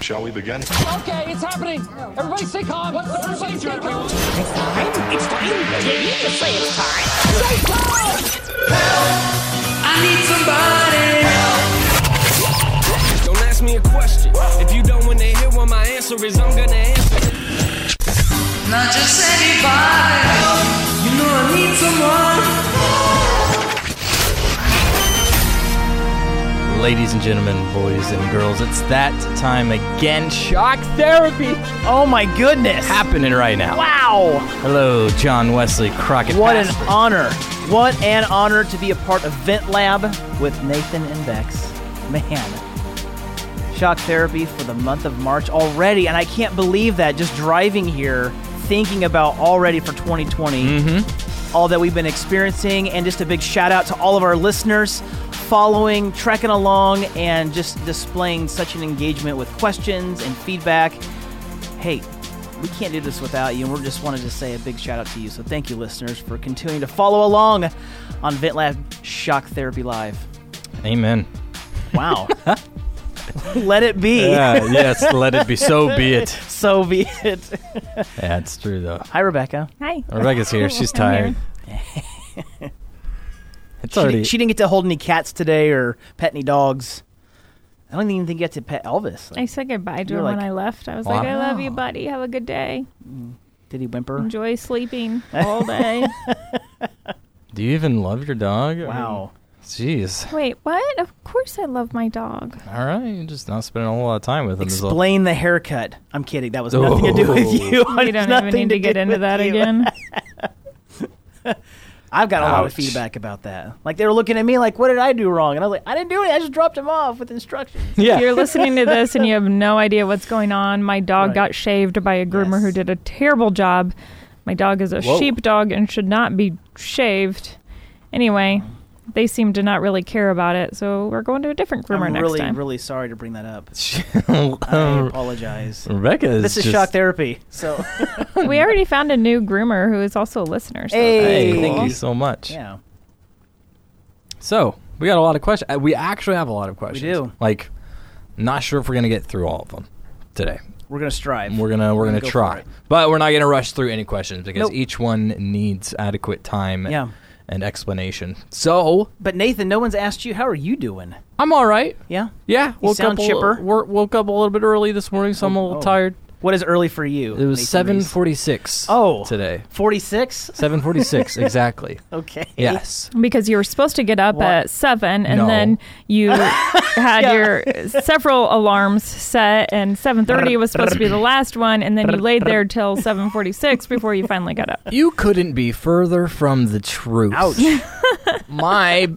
Shall we begin? Okay, it's happening. Everybody stay calm. What's the procedure, everyone? It's time. It's time. You need to say it's time. Stay calm. I need somebody. Don't ask me a question. If you don't want to hear what my answer is, I'm gonna answer. Not just anybody. You know I need someone. Ladies and gentlemen, boys and girls, it's that time again. Shock therapy Oh my goodness! happening right now. Wow! Hello, John Wesley Crockett. What an honor! What an honor to be a part of Vent Lab with Nathan and Bex. Man, shock therapy for the month of March already, and I can't believe that. Just driving here, thinking about already for 2020, Mm-hmm. all that we've been experiencing, and just a big shout out to all of our listeners following, trekking along, and just displaying such an engagement with questions and feedback. Hey, we can't do this without you, and we just wanted to say a big shout out to you. So thank you, listeners, for continuing to follow along on VentLab Shock Therapy Live. Amen. Wow. Let it be. Yeah, yes, let it be. So be it. So be it. Yeah, it's true though. Hi, Rebecca. Hi. Rebecca's here. She's I'm tired. It's She, already. di- she didn't get to hold any cats today or pet any dogs. I don't even think you got to pet Elvis. I said goodbye to You're him when I left. I was like, I love you, buddy. Have a good day. Mm. Did he whimper? Enjoy sleeping all day. Do you even love your dog? I mean, Wow. Jeez. Wait, what? Of course I love my dog. All right, you're just not spending a whole lot of time with him. Explain the haircut. I'm kidding. That was nothing to do with Oh. you. We don't even need to get into that you. again. I've got a lot of Ouch. feedback about that. Like they were looking at me like, "What did I do wrong?" And I was like, "I didn't do anything. I just dropped him off with instructions." Yeah. If you're listening to this and you have no idea what's going on, my dog Right. got shaved by a groomer Yes. who did a terrible job. My dog is a Whoa. sheepdog and should not be shaved. Anyway, they seem to not really care about it, so we're going to a different groomer next week. I'm next really, time. really sorry to bring that up. I apologize. Rebecca is This is just, shock therapy. So, we already found a new groomer who is also a listener. So Hey. Hey, that's thank cool. you so much. yeah. So we got a lot of questions. Uh, We actually have a lot of questions. do. Like, not sure if we're gonna get through all of them today. We're gonna strive. We're gonna we're gonna go for try, it. but we're not gonna rush through any questions because Nope. each one needs adequate time Yeah. And explanation. So But Nathan, no one's asked you how are you doing? I'm all right. Yeah. Yeah, woke sound up a, chipper. wor- woke up a little bit early this morning, so I'm a little Oh. oh. tired. What is early for you? It was Nathan seven Reese? forty six. Oh. today Forty six. seven forty six exactly. Okay. Yes. Because you were supposed to get up What? at seven, and No. then you had Yeah. your several alarms set, and seven thirty was supposed to be the last one, and then you laid there till seven forty six before you finally got up. You couldn't be further from the truth. Ouch. My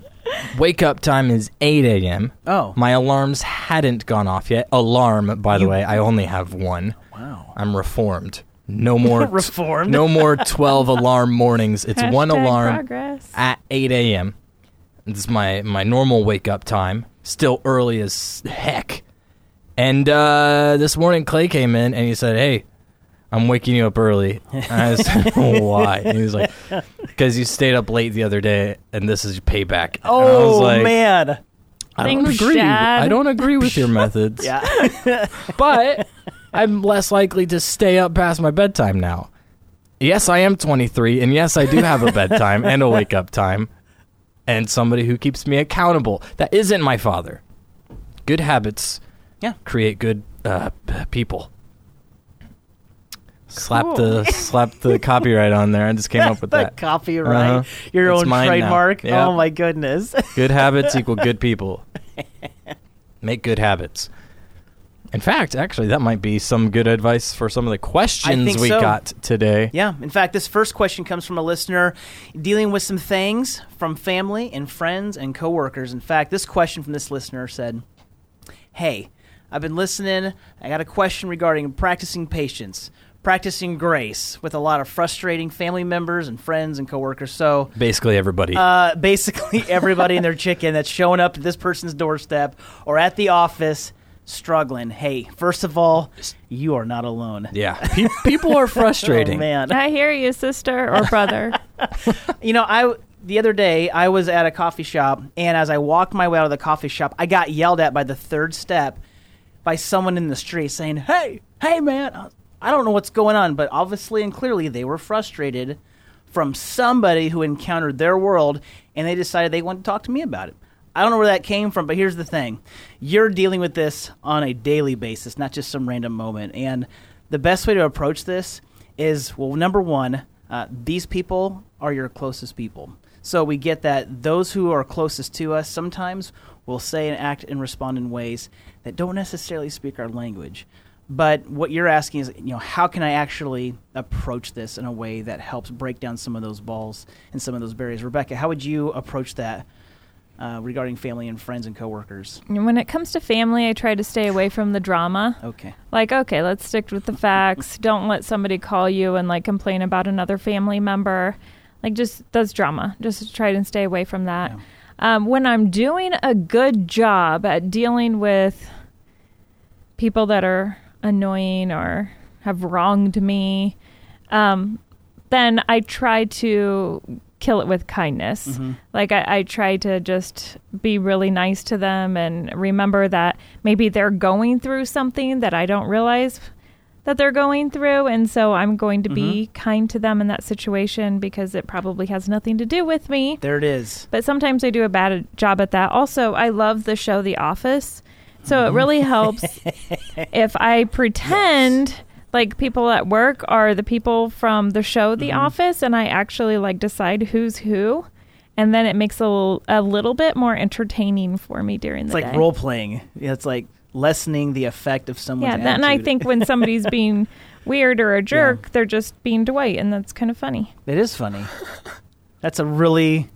wake up time is 8 a.m. Oh. My alarms hadn't gone off yet. Alarm, by the You- way, I only have one. Wow. I'm reformed. No more Reformed. No more 12 alarm mornings. It's one alarm Progress. at 8 a.m. It's my my normal wake up time. Still early as heck. And uh, this morning Clay came in and he said, "Hey, I'm waking you up early." And I said, "Why?" And he was like, "Because you stayed up late the other day, and this is payback." And I was Oh like, man. I don't Thanks, agree. Dad. I don't agree with your methods. Yeah. but I'm less likely to stay up past my bedtime now. Yes, I am 23, and yes, I do have a bedtime and a wake up time, and somebody who keeps me accountable. That isn't my father. Good habits Yeah. create good uh, people. Slap Cool. the slap the copyright on there. I just came up with the that. copyright. Uh-huh. Your It's own trademark. Yeah. Oh my goodness. Good habits equal good people. Make good habits. In fact, actually, that might be some good advice for some of the questions we so. got today. Yeah. In fact, this first question comes from a listener dealing with some things from family and friends and coworkers. In fact, this question from this listener said, Hey, I've been listening. I got a question regarding practicing patience, practicing grace with a lot of frustrating family members and friends and coworkers. So, Basically, everybody. uh, basically everybody and their chicken that's showing up at this person's doorstep or at the office struggling. Hey, first of all, you are not alone. yeah, Pe- people are Oh, frustrating. man. I hear you, sister or brother. You know, I the other day I was at a coffee shop, and as I walked my way out of the coffee shop, I got yelled at by the third step by someone in the street saying, "Hey, hey, man, I don't know what's going on," but obviously and clearly they were frustrated from somebody who encountered their world, and they decided they wanted to talk to me about it. I don't know where that came from, but here's the thing: you're dealing with this on a daily basis, not just some random moment. And the best way to approach this is, well, number one, uh, these people are your closest people. So we get that those who are closest to us sometimes will say and act and respond in ways that don't necessarily speak our language. But what you're asking is, you know, how can I actually approach this in a way that helps break down some of those balls and some of those barriers? Rebecca, how would you approach that uh, regarding family and friends and coworkers? When it comes to family, I try to stay away from the drama. Okay. Like, okay, let's stick with the facts. Don't let somebody call you and like complain about another family member. Like, just that's drama. Just try to stay away from that. Yeah. Um, when I'm doing a good job at dealing with people that are annoying or have wronged me, um, then I try to kill it with kindness. Mm-hmm. Like I, I try to just be really nice to them and remember that maybe they're going through something that I don't realize that they're going through and so I'm going to be Mm-hmm. kind to them in that situation because it probably has nothing to do with me. There it is. But sometimes I do a bad job at that. Also, I love the show The Office. So it really helps if I pretend like people at work are the people from the show The mm-hmm. Office and I actually like decide who's who. And then it makes a little, a little bit more entertaining for me during It's the like day. role playing. Yeah, it's like lessening the effect of someone's yeah, that, and I think when somebody's being weird or a jerk, they're just being Dwight, and that's kind of funny. it is funny. That's a really,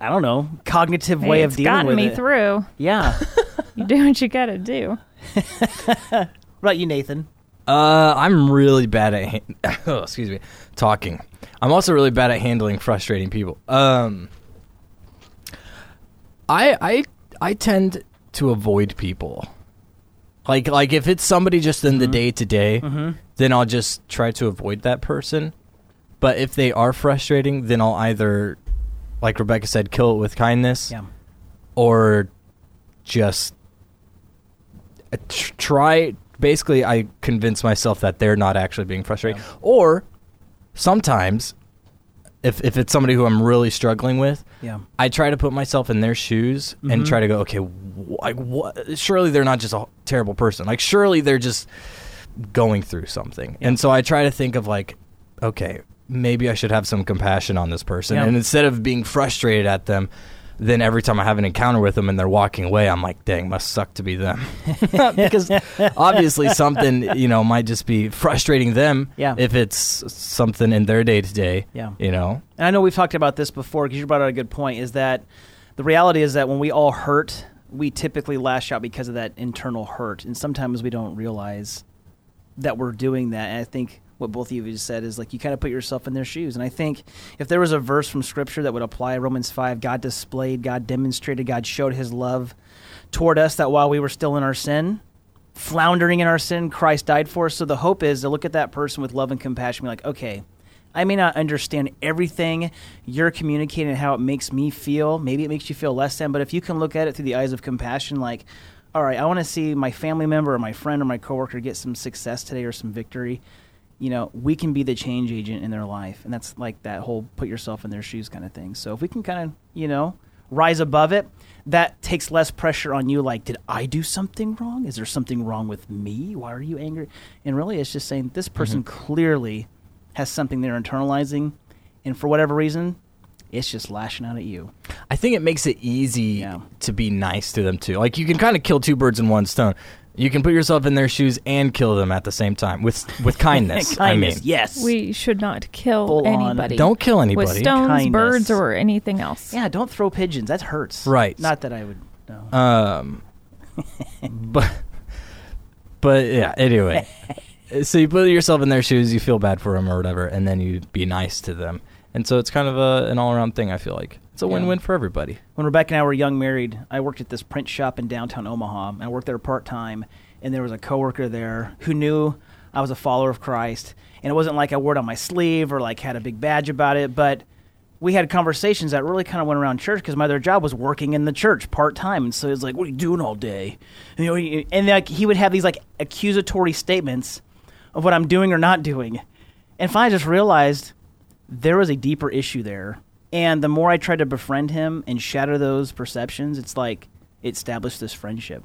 I- don't know, cognitive Hey, way of it's dealing gotten with me through. Yeah. You do what you gotta do. what about you, Nathan? Uh, I'm really bad at han- oh, excuse me talking. I'm also really bad at handling frustrating people. Um, I I I tend to avoid people. Like like if it's somebody just in the day to day, then I'll just try to avoid that person. But if they are frustrating, then I'll either, like Rebecca said, kill it with kindness, Yeah. or just uh, tr- try basically i convince myself that they're not actually being frustrated. Or sometimes if if it's somebody who i'm really struggling with Yeah. i try to put myself in their shoes and mm-hmm. try to go okay wh- like what surely they're not just a terrible person. Like surely they're just going through something. And so i try to think of like okay maybe i should have some compassion on this person. Yeah. and instead of being frustrated at them then every time I have an encounter with them and they're walking away, I'm like, dang, must suck to be them. because obviously something, you know, might just be frustrating them Yeah. if it's something in their day to day. Yeah. You know? And I know we've talked about this before because you brought out a good point. Is that the reality is that when we all hurt, we typically lash out because of that internal hurt, and sometimes we don't realize that we're doing that. And I think what both of you just said is like you kind of put yourself in their shoes. And I think if there was a verse from Scripture that would apply Romans five, God displayed, God demonstrated, God showed His love toward us that while we were still in our sin, floundering in our sin, Christ died for us. So the hope is to look at that person with love and compassion, be like, okay, I may not understand everything you're communicating and how it makes me feel. Maybe it makes you feel less than, but if you can look at it through the eyes of compassion, like, all right, I want to see my family member or my friend or my coworker get some success today or some victory. You know, we can be the change agent in their life. And that's like that whole put yourself in their shoes kind of thing. So if we can kind of, you know, rise above it, that takes less pressure on you. Like, did I do something wrong? Is there something wrong with me? Why are you angry? And really, it's just saying this person mm-hmm. clearly has something they're internalizing, and for whatever reason, it's just lashing out at you. I think it makes it easy Yeah. to be nice to them too. Like you can kind of kill two birds in one stone. You can put yourself in their shoes and kill them at the same time with with kindness. Kindness, I mean, yes. We should not kill Full on. anybody. don't kill anybody. with stones, Kindness. birds, or anything else. yeah, don't throw pigeons. That hurts. Right. Not that I would. No. Um, but but yeah. Anyway, so you put yourself in their shoes, you feel bad for them or whatever, and then you be nice to them, and so it's kind of a, an all around thing. I feel like it's a Yeah. win win for everybody. when Rebecca and I were young married, I worked at this print shop in downtown Omaha. And I worked there part time, and there was a coworker there who knew I was a follower of Christ. And it wasn't like I wore it on my sleeve or like had a big badge about it, but we had conversations that really kind of went around church because my other job was working in the church part time, and so it's like, "What are you doing all day?" And, you know, he- and like he would have these like accusatory statements of what I'm doing or not doing, and finally I just realized there was a deeper issue there. And the more I tried to befriend him and shatter those perceptions, it's like it established this friendship,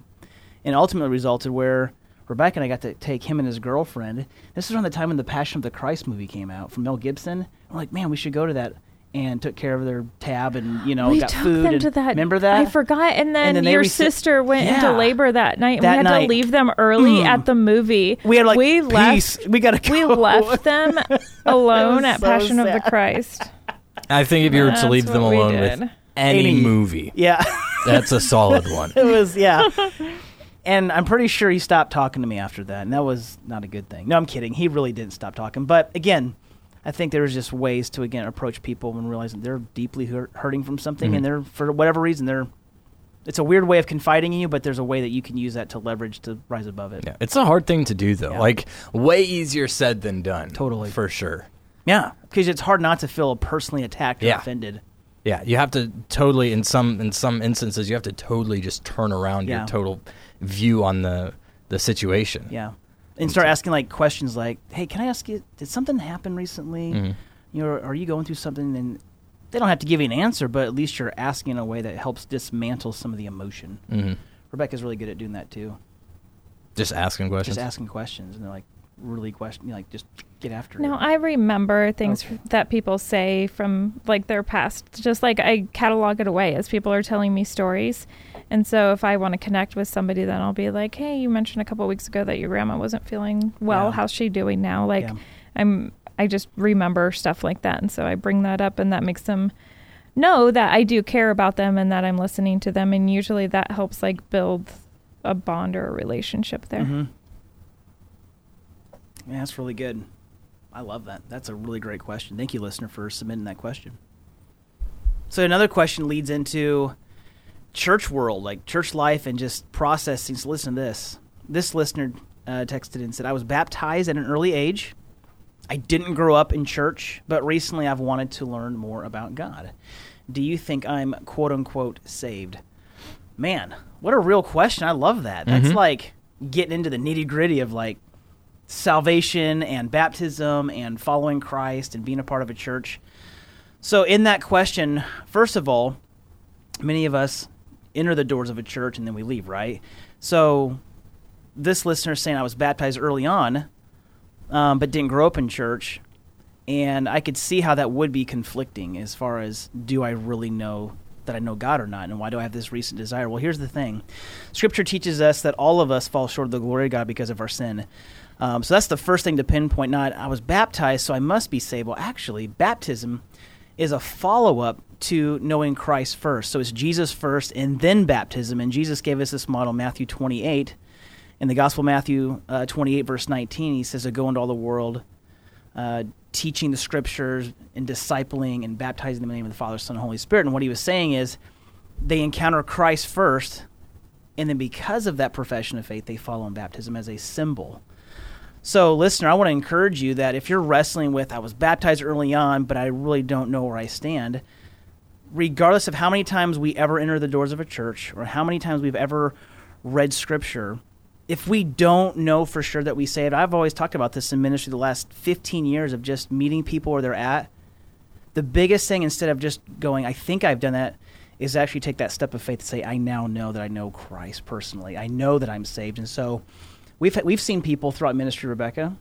and ultimately resulted where Rebecca and I got to take him and his girlfriend. This is around the time when the Passion of the Christ movie came out from Mel Gibson. We're like, man, we should go to that. And took care of their tab, and you know, we got took food. them and- to that. Remember that? I forgot. And then, then your rece- sister went Yeah. into labor that night. and That we had night. to leave them early Mm. at the movie. We had like we peace. left. We gotta We left them alone at so Passion of the. Christ. I think if you were to That's leave them what we alone did. with any, Any- movie, Yeah, that's a solid one. it was. Yeah, and I'm pretty sure he stopped talking to me after that, and that was not a good thing. No, I'm kidding. He really didn't stop talking. But again, I think there was just ways to again approach people and realizing they're deeply hurt, hurting from something, and mm-hmm. they're for whatever reason they're. It's a weird way of confiding in you, but there's a way that you can use that to leverage to rise above it. Yeah, it's a hard thing to do though. Like way easier said than done. Totally. for sure. Yeah, because it's hard not to feel personally attacked or Yeah. offended. Yeah, you have to totally in some in some instances you have to totally just turn around Yeah. your total view on the the situation. Yeah. And start asking like questions like, "Hey, can I ask you? Did something happen recently? Mhm. You know, are you going through something?" And they don't have to give you an answer, but at least you're asking in a way that helps dismantle some of the emotion. hmm Rebecca's really good at doing that too. Just asking questions. Just asking questions, and they're like really question, like just get after No, it. I remember things Okay. that people say from like their past. Just like I catalog it away as people are telling me stories. And so if I want to connect with somebody, then I'll be like, "Hey, you mentioned a couple weeks ago that your grandma wasn't feeling well. Yeah. How's she doing now?" Like Yeah. I'm I just remember stuff like that, and so I bring that up, and that makes them know that I do care about them and that I'm listening to them, and usually that helps like build a bond or a relationship there. Mhm. Yeah, that's really good. I love that. That's a really great question. Thank you, listener, for submitting that question. So another question leads into church world, like church life, and just processing. So listen to this. This listener uh, texted and said, "I was baptized at an early age. I didn't grow up in church, but recently I've wanted to learn more about God. Do you think I'm quote unquote saved?" Man, what a real question. I love that. That's Mhm. like getting into the nitty gritty of like salvation and baptism and following Christ and being a part of a church. So, in that question, first of all, many of us enter the doors of a church and then we leave, right? So, this listener is saying I was baptized early on, um, but didn't grow up in church. And I could see how that would be conflicting as far as do I really know that I know God or not? And why do I have this recent desire? Well, here's the thing Scripture teaches us that all of us fall short of the glory of God because of our sin. Um, so that's the first thing to pinpoint. Not I was baptized, so I must be saved. Well, actually, baptism is a follow up to knowing Christ first. So it's Jesus first and then baptism. And Jesus gave us this model, Matthew 28. In the Gospel, Matthew uh, 28, verse 19, he says to go into all the world, uh, teaching the scriptures and discipling and baptizing in the name of the Father, Son, and Holy Spirit. And what he was saying is they encounter Christ first, and then because of that profession of faith, they follow in baptism as a symbol. So, listener, I want to encourage you that if you're wrestling with, I was baptized early on, but I really don't know where I stand, regardless of how many times we ever enter the doors of a church or how many times we've ever read scripture, if we don't know for sure that we saved, I've always talked about this in ministry the last 15 years of just meeting people where they're at. The biggest thing, instead of just going, I think I've done that, is actually take that step of faith and say, I now know that I know Christ personally. I know that I'm saved. And so we've, we've seen people throughout ministry, Rebecca,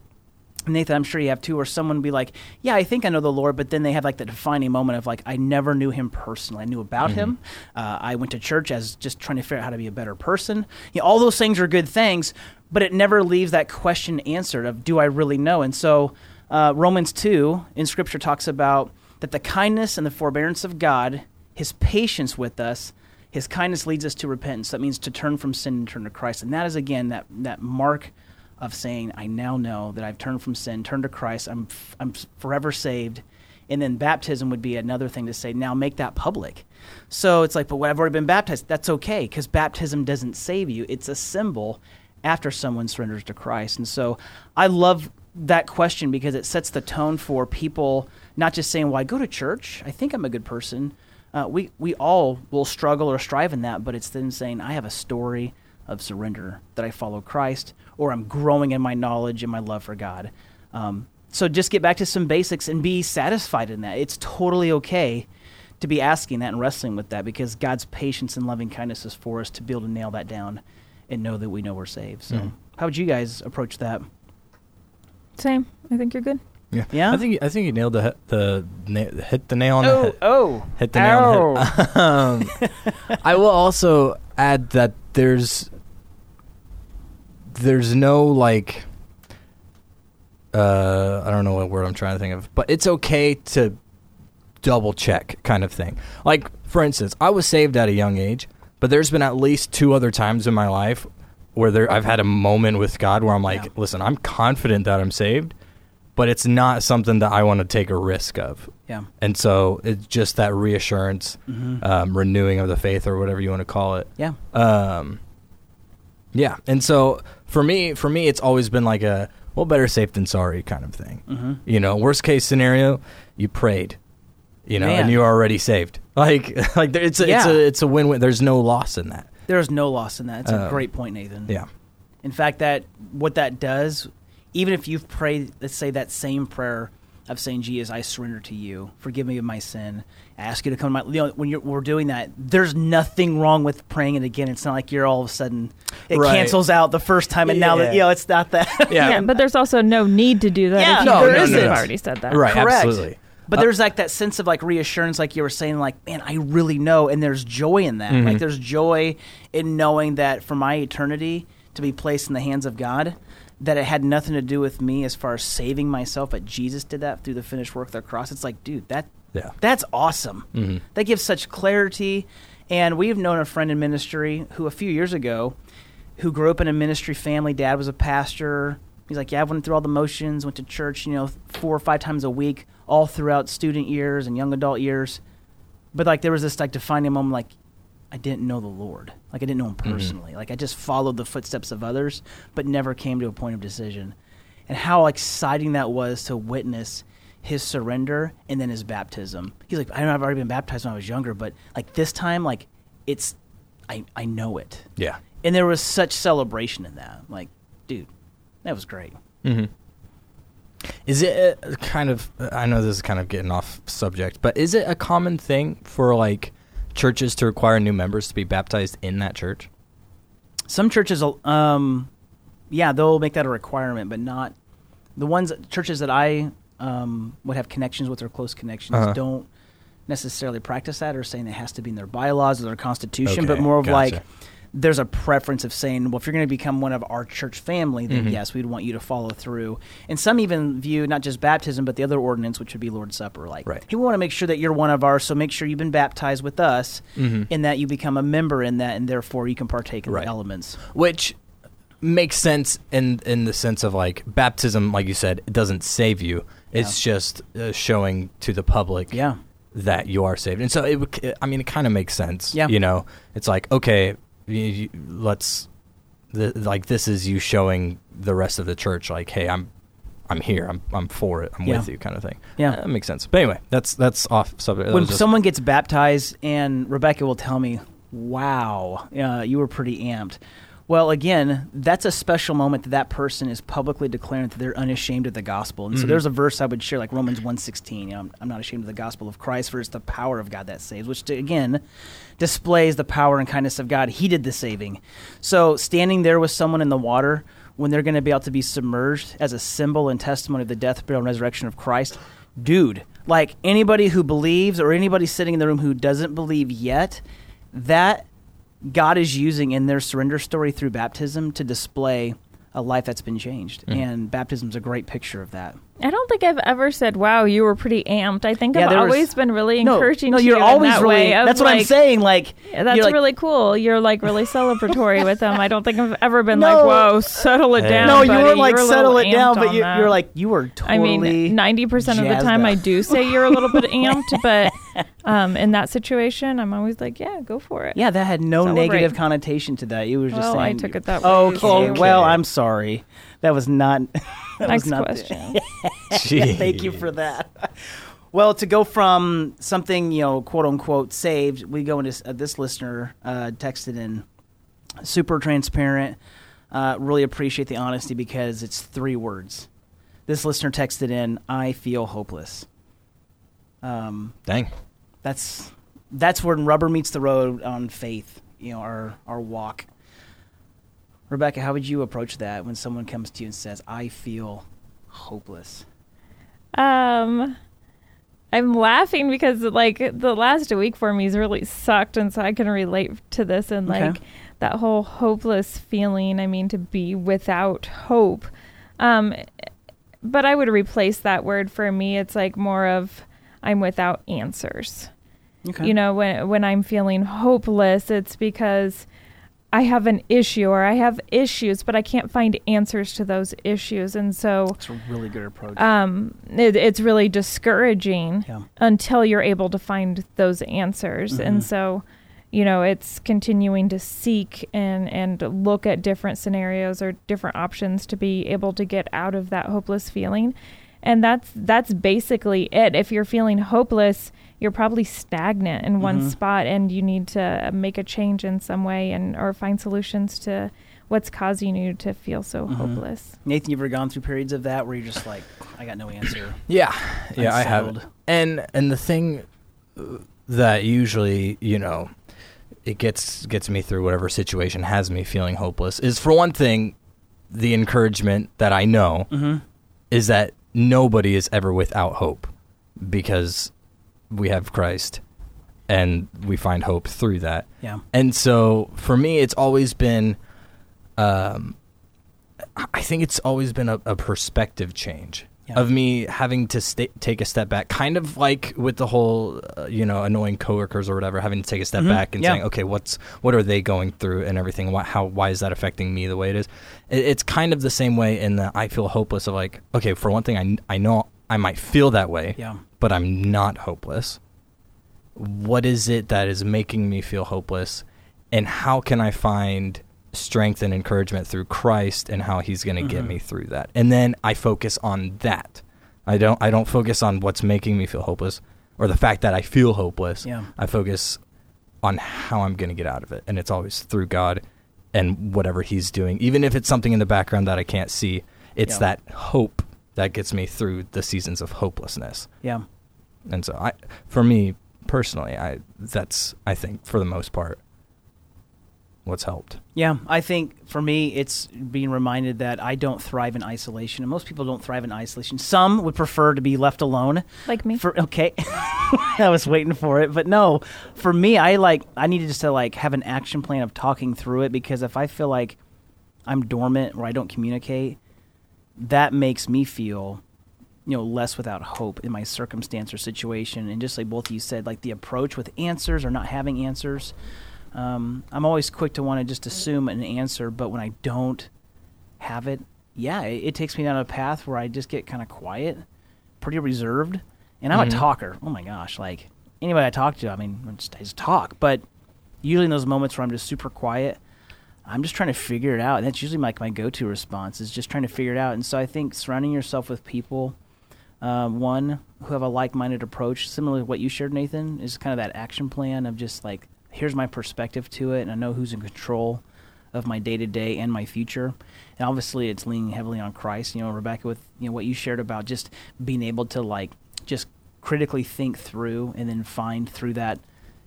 Nathan, I'm sure you have too, where someone be like, "Yeah, I think I know the Lord," but then they have like the defining moment of like, "I never knew Him personally. I knew about Him. Uh, I went to church as just trying to figure out how to be a better person. You know, all those things are good things, but it never leaves that question answered of, "Do I really know?" And so, uh, Romans two in Scripture talks about that the kindness and the forbearance of God, His patience with us, His kindness leads us to repentance. That means to turn from sin and turn to Christ, and that is again that that mark of saying, I now know that I've turned from sin, turned to Christ, I'm, f- I'm forever saved. And then baptism would be another thing to say, now make that public. So it's like, but well, I've already been baptized. That's okay because baptism doesn't save you, it's a symbol after someone surrenders to Christ. And so I love that question because it sets the tone for people not just saying, "Well, I go to church. I think I'm a good person." Uh, we we all will struggle or strive in that, but it's then saying, "I have a story of surrender that I follow Christ, or I'm growing in my knowledge and my love for God." Um, so just get back to some basics and be satisfied in that. It's totally okay to be asking that and wrestling with that because God's patience and loving kindness is for us to be able to nail that down and know that we know we're saved. So, Mhm. how would you guys approach that? Same. I think you're good. Yeah, Yeah? I think I think you nailed the hit the na- hit the nail on the Oh, head. oh, Hit the nail on the head. um, I will also add that there's there's no like uh I don't know what word I'm trying to think of, but it's okay to double check kind of thing. Like for instance, I was saved at a young age, but there's been at least two other times in my life where there I've had a moment with God where I'm like, Yeah. listen, I'm confident that I'm saved, but it's not something that I want to take a risk of. Yeah. And so it's just that reassurance, Mhm. um, renewing of the faith, or whatever you want to call it. Yeah. Um, yeah. And so for me, for me, it's always been like a well, better safe than sorry kind of thing. Mm-hmm. You know, worst case scenario, you prayed, you know, Man. and you're already saved. Like, like it's a, it's a it's a win win. There's no loss in that. There's no loss in that. It's a Um, great point, Nathan. Yeah. In fact, that what that does, even if you've prayed, let's say that same prayer of saying, "Jesus, I surrender to you. Forgive me of my sin. I ask you to come." To my, you know, when you're we're doing that, there's nothing wrong with praying it again. It's not like you're all of a sudden it Right. cancels out the first time, and now that you know it's not that. Yeah. Yeah, but there's also no need to do that. Yeah, if you no, already there isn't. have already said that. Right. Correct. Absolutely. But there's like that sense of like reassurance, like you were saying, like, man, I really know, and there's joy in that. Mhm. Like there's joy in knowing that for my eternity to be placed in the hands of God, that it had nothing to do with me as far as saving myself, but Jesus did that through the finished work of the cross. It's like, dude, that Yeah. that's awesome. Mhm. That gives such clarity. And we've known a friend in ministry who a few years ago, who grew up in a ministry family. Dad was a pastor. He's like, yeah, I went through all the motions, went to church, you know, four or five times a week, all throughout student years and young adult years. But like, there was this like defining moment, like, I didn't know the Lord. Like, I didn't know Him personally. Like, I just followed the footsteps of others, but never came to a point of decision. And how exciting that was to witness his surrender and then his baptism. He's like, I know I've already been baptized when I was younger, but like this time, like it's, I, I know it. Yeah. And there was such celebration in that. Like, dude, that was great. Mm-hmm. Is it kind of? I know this is kind of getting off subject, but is it a common thing for like churches to require new members to be baptized in that church? Some churches, um, yeah, they'll make that a requirement, but not the ones churches that I um, would have connections with or close connections Uh-huh. don't necessarily practice that or saying it has to be in their bylaws or their constitution, but more of gotcha. like there's a preference of saying, well, if you're going to become one of our church family, then Mhm. yes, we'd want you to follow through. And some even view not just baptism, but the other ordinance, which would be Lord's Supper. Like, Right. hey, we want to make sure that you're one of ours, so make sure you've been baptized with us, Mhm. in that you become a member in that, and therefore you can partake in Right. the elements. Which makes sense in in the sense of like baptism, like you said, it doesn't save you. It's just uh, showing to the public Yeah. that you are saved, and so it. I mean, it kind of makes sense. Yeah. You know, it's like okay, you, let's the, like this is you showing the rest of the church like, hey, I'm. I'm here. I'm I'm for it. I'm Yeah. with you, kind of thing. Yeah. That makes sense. But anyway, that's that's off subject. That when just- someone gets baptized and Rebecca will tell me, "Wow, uh, you were pretty amped." Well, again, that's a special moment that that person is publicly declaring that they're unashamed of the gospel. And so Mhm. there's a verse I would share, like Romans 1.16, you know, I'm, I'm not ashamed of the gospel of Christ, for it's the power of God that saves, which, again, displays the power and kindness of God. He did the saving. So standing there with someone in the water when they're going to be able to be submerged as a symbol and testimony of the death, burial, and resurrection of Christ, dude, like anybody who believes or anybody sitting in the room who doesn't believe yet, that God is using in their surrender story through baptism to display a life that's been changed. Mhm. And baptism's a great picture of that. I don't think I've ever said, "Wow, you were pretty amped." I think Yeah, I've there was- always been really encouraging. no, to you're you in always that really. way of, That's what I'm saying. Like Yeah, that's like, really cool. You're like really celebratory with them. I don't think I've ever been No. like, "Whoa, settle it Hey. down." No, you buddy. were like You're settle it down, but you, that." you're like you were totally. I mean, ninety percent of the jazzed time I do say you're a little bit amped, but um, in that situation, I'm always like, "Yeah, go for it." Yeah, that had no Celebrate. negative connotation to that. You were just Well, saying. I took it that way, Okay, so- well, I'm sorry. That was not. That Next was not question. Thank you for that. Well, to go from something you know, quote unquote, saved, we go into uh, this listener uh, texted in, super transparent. Uh, really appreciate the honesty because it's three words. This listener texted in, "I feel hopeless." Um, Dang. that's that's when rubber meets the road on faith. You know, our our walk. Rebecca, how would you approach that when someone comes to you and says, "I feel hopeless"? Um, I'm laughing because like the last week for me has really sucked, and so I can relate to this and Okay. like that whole hopeless feeling. I mean, to be without hope. Um, but I would replace that word for me. It's like more of I'm without answers. Okay. You know, when when I'm feeling hopeless, it's because I have an issue or I have issues, but I can't find answers to those issues, and so It's a really good approach. um, it, it's really discouraging Yeah. until you're able to find those answers. Mm-hmm. And so, you know, it's continuing to seek and and look at different scenarios or different options to be able to get out of that hopeless feeling. And that's that's basically it. If you're feeling hopeless, you're probably stagnant in one Mhm. spot and you need to make a change in some way and or find solutions to what's causing you to feel so Mhm. hopeless. Nathan, you've ever gone through periods of that where you're just like, I got no answer. Yeah, yeah, I have. And and the thing that usually, you know, it gets gets me through whatever situation has me feeling hopeless is for one thing, the encouragement that I know Mm-hmm. is that nobody is ever without hope because we have Christ and we find hope through that. Yeah. And so for me, it's always been, um, I think it's always been a, a perspective change Yeah. of me having to sta take a step back, kind of like with the whole, uh, you know, annoying coworkers or whatever, having to take a step Mhm. back and Yeah. saying, okay, what's what are they going through and everything? Why, how why is that affecting me the way it is? It, it's kind of the same way in that I feel hopeless of like, okay, for one thing, I I know I might feel that way, Yeah. But I'm not hopeless. What is it that is making me feel hopeless? And how can I find strength and encouragement through Christ and how he's going to get Mhm. me through that? And then I focus on that. I don't I don't focus on what's making me feel hopeless or the fact that I feel hopeless. Yeah. I focus on how I'm going to get out of it. And it's always through God and whatever he's doing. Even if it's something in the background that I can't see, it's Yeah. that hope that gets me through the seasons of hopelessness. Yeah. And so I for me personally, I that's I think for the most part what's helped. Yeah, I think for me, it's being reminded that I don't thrive in isolation, and most people don't thrive in isolation. Some would prefer to be left alone. Like me. For okay, I was waiting for it, but no. For me, I like I needed just to like have an action plan of talking through it because if I feel like I'm dormant or I don't communicate, that makes me feel you know less without hope in my circumstance or situation. And just like both of you said, like the approach with answers or not having answers. Um, I'm always quick to want to just assume an answer, but when I don't have it, yeah, it, it takes me down a path where I just get kind of quiet, pretty reserved, and I'm Mhm. a talker. Oh my gosh, like anybody I talk to, I mean, I just, I just talk. But usually in those moments where I'm just super quiet, I'm just trying to figure it out, and that's usually like my go-to response is just trying to figure it out. And so I think surrounding yourself with people, um, one who have a like-minded approach, similar to what you shared, Nathan, is kind of that action plan of just like here's my perspective to it, and I know who's in control of my day-to-day and my future. And obviously, it's leaning heavily on Christ. You know, Rebecca, with you know what you shared about just being able to like just critically think through and then find through that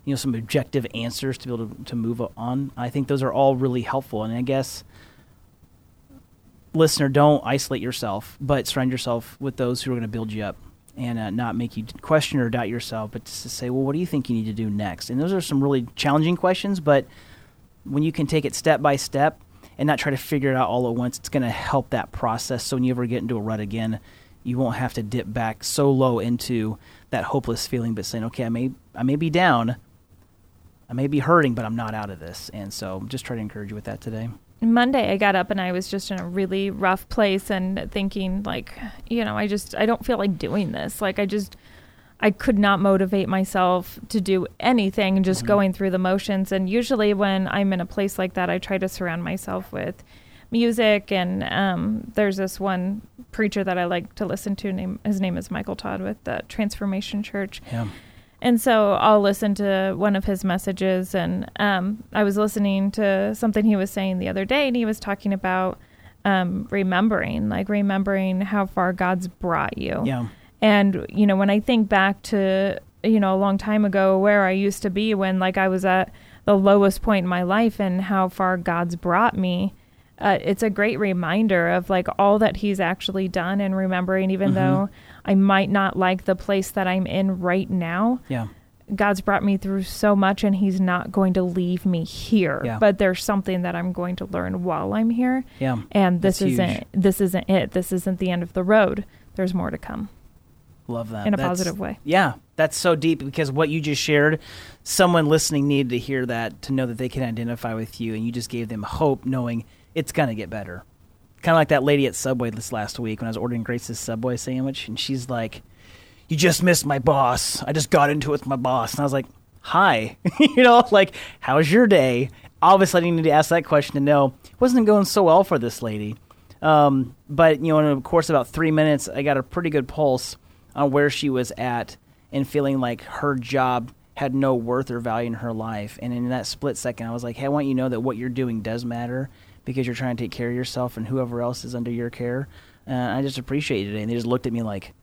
you know some objective answers to be able to, to move on. I think those are all really helpful. And i guess listener don't isolate yourself but surround yourself with those who are going to build you up and uh, not make you question or doubt yourself but just to say well what do you think you need to do next? And those are some really challenging questions but when you can take it step by step and not try to figure it out all at once it's going to help that process. So when you ever get into a rut again you won't have to dip back so low into that hopeless feeling but saying okay i may i may be down i may be hurting but i'm not out of this and so just try to encourage you with that today Monday I got up and I was just in a really rough place and thinking like, you know, I just I don't feel like doing this. Like I just I could not motivate myself to do anything and just going through the motions and usually when I'm in a place like that I try to surround myself with music and um, there's this one preacher that I like to listen to. Name his name is Michael Todd with the Transformation Church. Yeah. And so I'll listen to one of his messages. And um, I was listening to something he was saying the other day, and he was talking about um, remembering, like remembering how far God's brought you. Yeah. And, you know, when I think back to, you know, a long time ago where I used to be when, like, I was at the lowest point in my life and how far God's brought me, uh, it's a great reminder of, like, all that He's actually done and remembering, even Mm-hmm. though I might not like the place that I'm in right now. Yeah. God's brought me through so much and he's not going to leave me here. Yeah. But there's something that I'm going to learn while I'm here. Yeah. And this That's isn't huge. this isn't it. This isn't the end of the road. There's more to come. Love that. In a That's- positive way. Yeah, that's so deep because what you just shared, someone listening needed to hear that to know that they can identify with you, and you just gave them hope, knowing it's gonna get better. Kind of like that lady at Subway this last week when I was ordering Grace's Subway sandwich, and she's like, "You just missed my boss. I just got into it with my boss," and I was like, "Hi, you know, like, how's your day?" Obviously, I needed to ask that question to know it wasn't going so well for this lady. Um, but you know, in a course of about three minutes, I got a pretty good pulse on where she was at and feeling like her job had no worth or value in her life. And in that split second, I was like, "Hey, I want you to know that what you're doing does matter because you're trying to take care of yourself and whoever else is under your care." Uh, I just appreciated it, and they just looked at me like,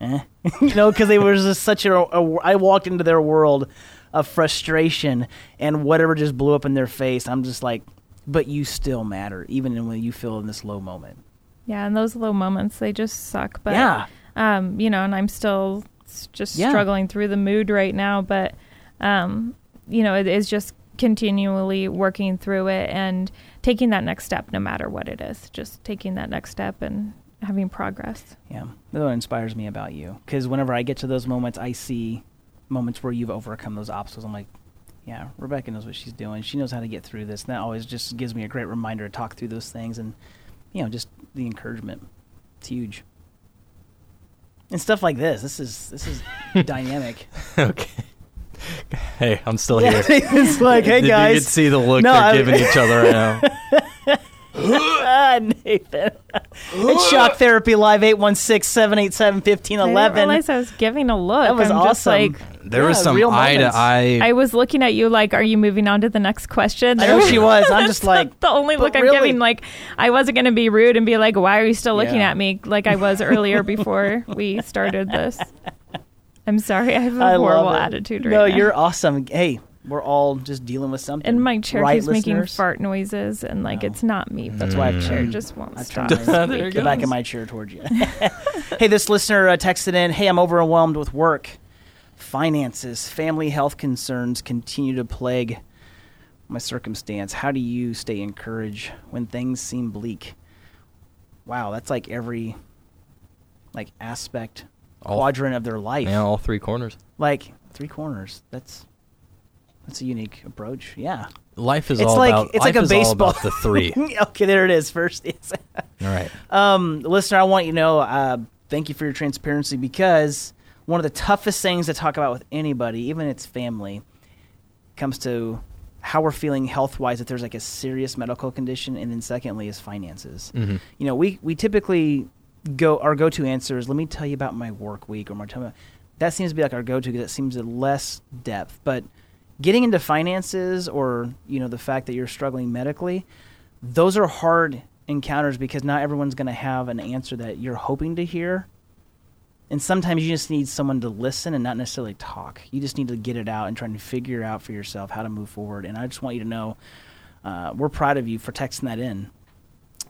"Eh," you know, because they were just such a, a. I walked into their world of frustration and whatever just blew up in their face. I'm just like, "But you still matter, even when you feel in this low moment." Yeah, and those low moments they just suck. But Yeah. um, you know, and I'm still just Yeah. struggling through the mood right now. But um, you know, it is just continually working through it and taking that next step, no matter what it is. Just taking that next step and having progress. Yeah, that's what inspires me about you. Because whenever I get to those moments, I see moments where you've overcome those obstacles. I'm like, yeah, Rebecca knows what she's doing. She knows how to get through this. And that always just gives me a great reminder to talk through those things and, you know, just the encouragement. It's huge. And stuff like this. This is this is dynamic. okay. Hey, I'm still here. it's like, hey guys, You guys. could see the look No, they're I- giving each other right now. Ah, Nathan. it's Shock Therapy Live 816 787 I didn't realize I was giving a look. That was I'm just awesome. like There was Yeah, some real eye to eye. I was looking at you like, are you moving on to the next question? I know she was. I'm just like, the only look I'm really- giving. Like, I wasn't going to be rude and be like, why are you still looking Yeah. at me like I was earlier before we started this? I'm sorry. I have a I horrible attitude right no, now. No, you're awesome. Hey, we're all just dealing with something. and my chair right, keeps making fart noises, and like No. it's not me. That's why I've my chair just won't I've stop. turned my- There it back goes. of my chair towards you. hey, this listener uh, texted in, "Hey, I'm overwhelmed with work, finances, family health concerns continue to plague my circumstance. How do you stay encouraged when things seem bleak?" Wow, that's like every like aspect All- quadrant of their life. yeah, all three corners. Like three corners. That's that's a unique approach. Yeah. Life is It's all like- about. it's like a baseball. the three. okay, there it is. First, yes. all right. Um, listener, I want you to know, uh, thank you for your transparency because one of the toughest things to talk about with anybody, even its family, comes to how we're feeling health wise if there's like a serious medical condition, and then secondly is finances. Mhm. You know, we we typically go our go to answer is let me tell you about my work week or my time. That seems to be like our go to because it seems to less depth, but getting into finances or you know the fact that you're struggling medically those are hard encounters because not everyone's going to have an answer that you're hoping to hear. And sometimes you just need someone to listen and not necessarily talk. You just need to get it out and try to figure out for yourself how to move forward. And i just want you to know uh, we're proud of you for texting that in.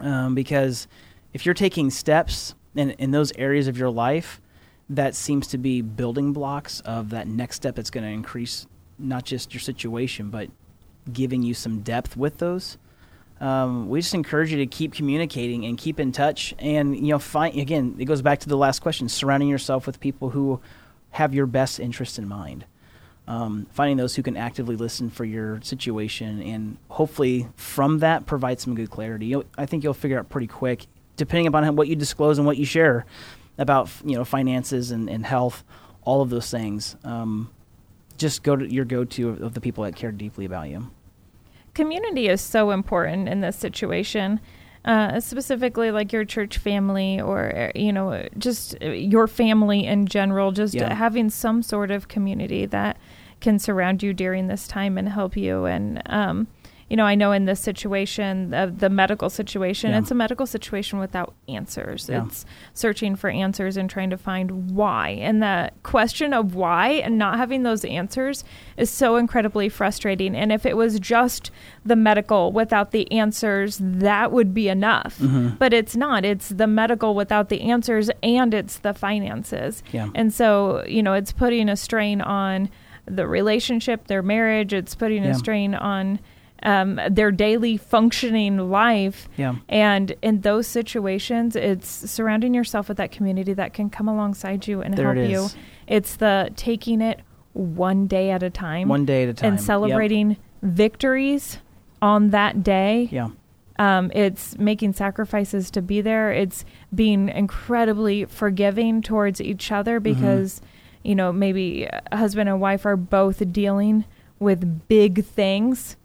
Um, because if you're taking steps in, in those areas of your life that seems to be building blocks of that next step that's going to increase not just your situation but giving you some depth with those. Um, we just encourage you to keep communicating and keep in touch and you know find again it goes back to the last question surrounding yourself with people who have your best interest in mind. Um, finding those who can actively listen for your situation and hopefully from that provide some good clarity. You'll, i think you'll figure out pretty quick depending upon what you disclose and what you share about you know finances and, and health all of those things. Um, just go to your go-to of, of the people that care deeply about you community is so important in this situation. uh, specifically like your church family or uh, you know just uh, your family in general just Yeah. having some sort of community that can surround you during this time and help you and um, you know i know in this situation of the medical situation Yeah. it's a medical situation without answers Yeah. it's searching for answers and trying to find why and the question of why and not having those answers is so incredibly frustrating and if it was just the medical without the answers that would be enough Mm-hmm. but it's not it's the medical without the answers and it's the finances Yeah. and so you know it's putting a strain on the relationship their marriage it's putting Yeah. a strain on um, their daily functioning life Yeah. and in those situations, it's surrounding yourself with that community that can come alongside you and There help it you. It's the taking it one day at a time. One day at a time. And Yep. celebrating victories on that day. Yeah. Um, it's making sacrifices to be there. It's being incredibly forgiving towards each other Mm-hmm. because, you know, maybe a husband and wife are both dealing with big things,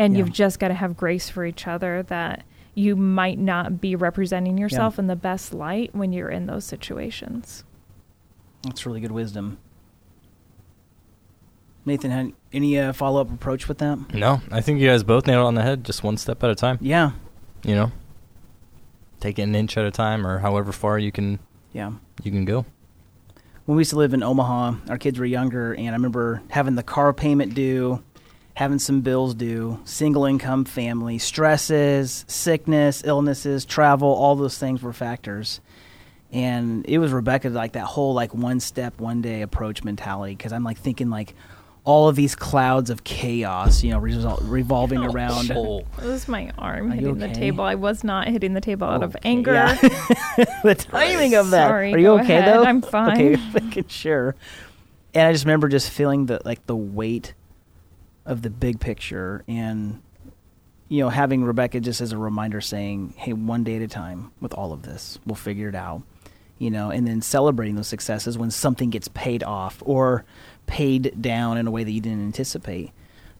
and Yeah. you've just got to have grace for each other that you might not be representing yourself in the best light when you're in those situations. That's really good wisdom. Nathan, had any uh, follow up approach with that? No, I think you guys both nailed it on the head, just one step at a time. Yeah. You know, take it an inch at a time, or however far you can Yeah. you can go. when we used to live in Omaha, our kids were younger, and I remember having the car payment due, having some bills due, single income family, stresses, sickness, illnesses, travel, all those things were factors. And it was Rebecca like that whole like one step, one day approach mentality because I'm like thinking like all of these clouds of chaos, you know, resol- revolving oh, around. Oh, It was my arm Are you hitting the table. I was not hitting the table out of anger. yeah. the timing of that. Sorry, Are you go okay ahead. though? I'm fine. Okay, making sure. And I just remember just feeling the like the weight of the big picture and you know having Rebecca just as a reminder saying, "Hey, one day at a time with all of this. We'll figure it out." You know, and then celebrating those successes when something gets paid off or paid down in a way that you didn't anticipate.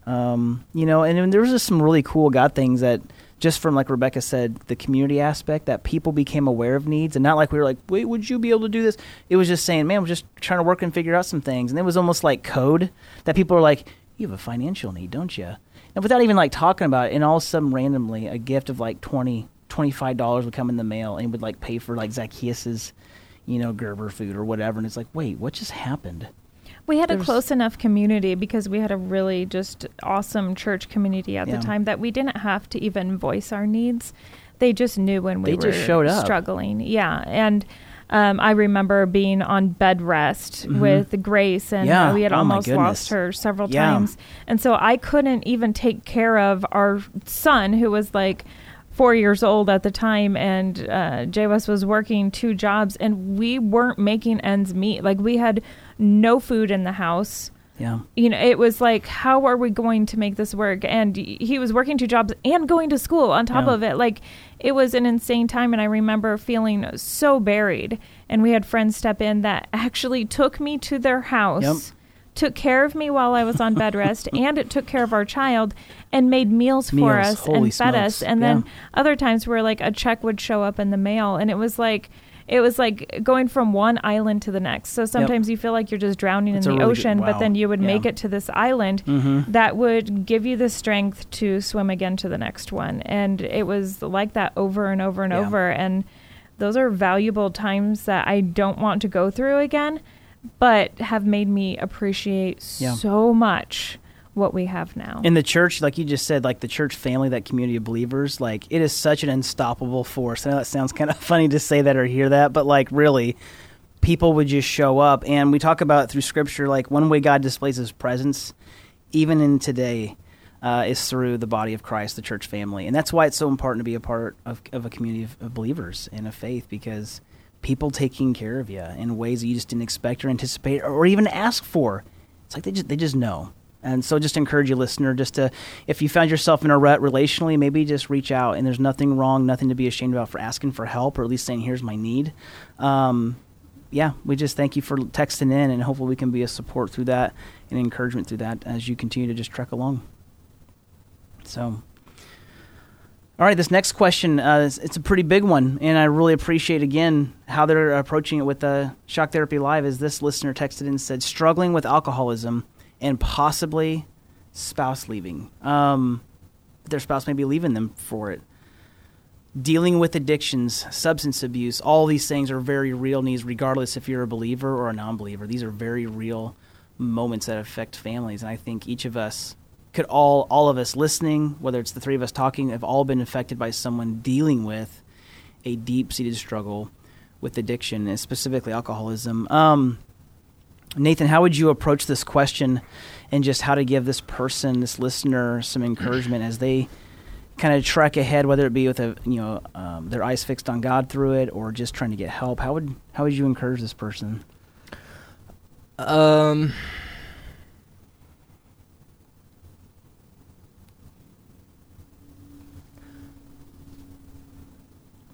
Um, you know, and then there was just some really cool God things that just from like Rebecca said, the community aspect that people became aware of needs and not like we were like, wait, would you be able to do this? It was just saying, man, we're just trying to work and figure out some things. And it was almost like code that people are like, you have a financial need, don't you? And without even like talking about it, and all of a sudden randomly a gift of like 20 $25 would come in the mail and would like pay for like Zacchaeus's, you know, Gerber food or whatever. And it's like, wait, what just happened? We had a close enough community because we had a really just awesome church community at Yeah. the time that we didn't have to even voice our needs. They just knew when we They were just showed up. struggling. Yeah, and um, I remember being on bed rest with Grace, and Mm-hmm. Yeah. we had Oh, almost lost her several Yeah. times, and so I couldn't even take care of our son, who was like four years old at the time, and uh, Jay West was working two jobs, and we weren't making ends meet. Like we had no food in the house. Yeah. You know, it was like, how are we going to make this work? And he was working two jobs and going to school on top Yeah. of it. Like, it was an insane time. And I remember feeling so buried. And we had friends step in that actually took me to their house Yep. took care of me while I was on bed rest, and it took care of our child and made meals, for us and fed us. And then other times where like a check would show up in the mail, and it was like. It was like going from one island to the next. So sometimes you feel like you're just drowning That's in the really good- ocean, but then you would Yeah. make it to this island mm-hmm. that would give you the strength to swim again to the next one. And it was like that over and over and Yeah. over. And those are valuable times that I don't want to go through again, but have made me appreciate Yeah. so much what we have now. in the church, like you just said, like the church family, that community of believers, like it is such an unstoppable force. I know that sounds kind of funny to say that or hear that, but like really, people would just show up. And we talk about through scripture, like one way God displays his presence, even in today, uh, is through the body of Christ, the church family. And that's why it's so important to be a part of, of a community of, of believers and of faith because people taking care of you in ways that you just didn't expect or anticipate or even ask for. It's like they just, they just know. And so just encourage you, listener, just to, if you found yourself in a rut relationally, maybe just reach out. And there's nothing wrong, nothing to be ashamed about for asking for help or at least saying, here's my need. Um, yeah, we just thank you for texting in and hopefully we can be a support through that and encouragement through that as you continue to just trek along. So, All right, this next question, uh, it's, it's a pretty big one, and I really appreciate again how they're approaching it with uh, Shock Therapy Live. As this listener texted in and said, struggling with alcoholism and possibly spouse leaving. Um, their spouse may be leaving them for it. Dealing with addictions, substance abuse, all these things are very real needs, regardless if you're a believer or a non believer. These are very real moments that affect families. And I think each of us could all all of us listening, whether it's the three of us talking, have all been affected by someone dealing with a deep seated struggle with addiction, and specifically alcoholism. Um, Nathan, how would you approach this question, and just how to give this person, this listener, some encouragement as they kind of trek ahead, whether it be with a you know um, their eyes fixed on God through it, or just trying to get help? How would how would you encourage this person? Um.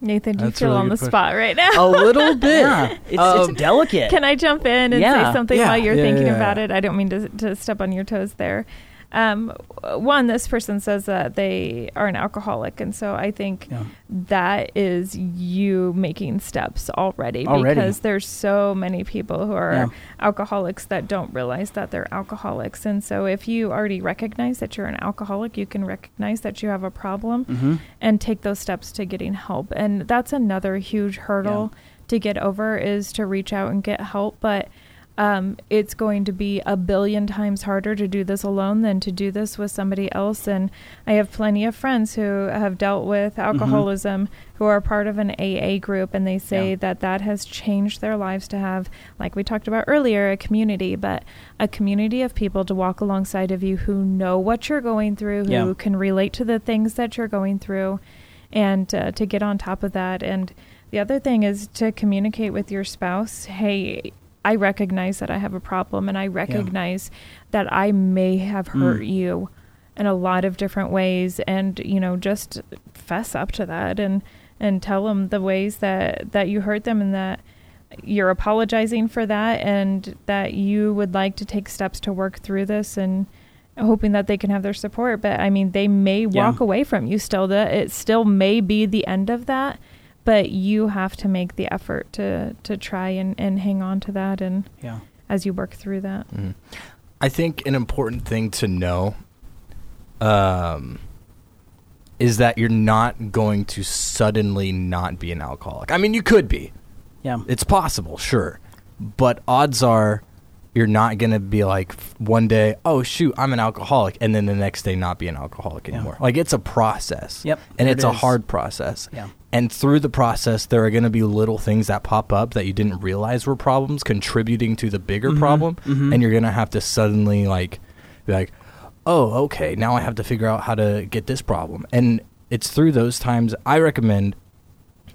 Nathan, do you That's feel really on the good question. spot right now? A little bit. yeah, it's, Um, it's delicate. Can I jump in and Yeah. say something Yeah. while you're Yeah, thinking yeah, about yeah. it? I don't mean to, to step on your toes there. Um, one, this person says that they are an alcoholic, and so I think Yeah. that is you making steps already, Already. because there's so many people who are Yeah. alcoholics that don't realize that they're alcoholics, and so if you already recognize that you're an alcoholic, you can recognize that you have a problem hmm and take those steps to getting help. And that's another huge hurdle to get over is to reach out and get help. But um, it's going to be a billion times harder to do this alone than to do this with somebody else. And I have plenty of friends who have dealt with alcoholism who are part of an AA group, and they say Yeah. that that has changed their lives to have, like we talked about earlier, a community, but a community of people to walk alongside of you who know what you're going through, who Yeah. can relate to the things that you're going through, and uh, to get on top of that. And the other thing is to communicate with your spouse hey, I recognize that I have a problem, and I recognize that I may have hurt Mm. you in a lot of different ways and you know just fess up to that and and tell them the ways that that you hurt them and that you're apologizing for that and that you would like to take steps to work through this and hoping that they can have their support but i mean they may Yeah. walk away from you still that it still may be the end of that but you have to make the effort to to try and and hang on to that and Yeah. as you work through that I think an important thing to know um, is that you're not going to suddenly not be an alcoholic. I mean, you could be. Yeah. It's possible, sure. But odds are you're not going to be like one day, oh, shoot, I'm an alcoholic, and then the next day not be an alcoholic Yeah. anymore. Like, it's a process. Yep, And it it's a hard process. Yeah. And through the process, there are going to be little things that pop up that you didn't realize were problems contributing to the bigger Mhm, problem. mhm. And you're going to have to suddenly, like, be like, oh, okay, now I have to figure out how to get this problem. And it's through those times I recommend,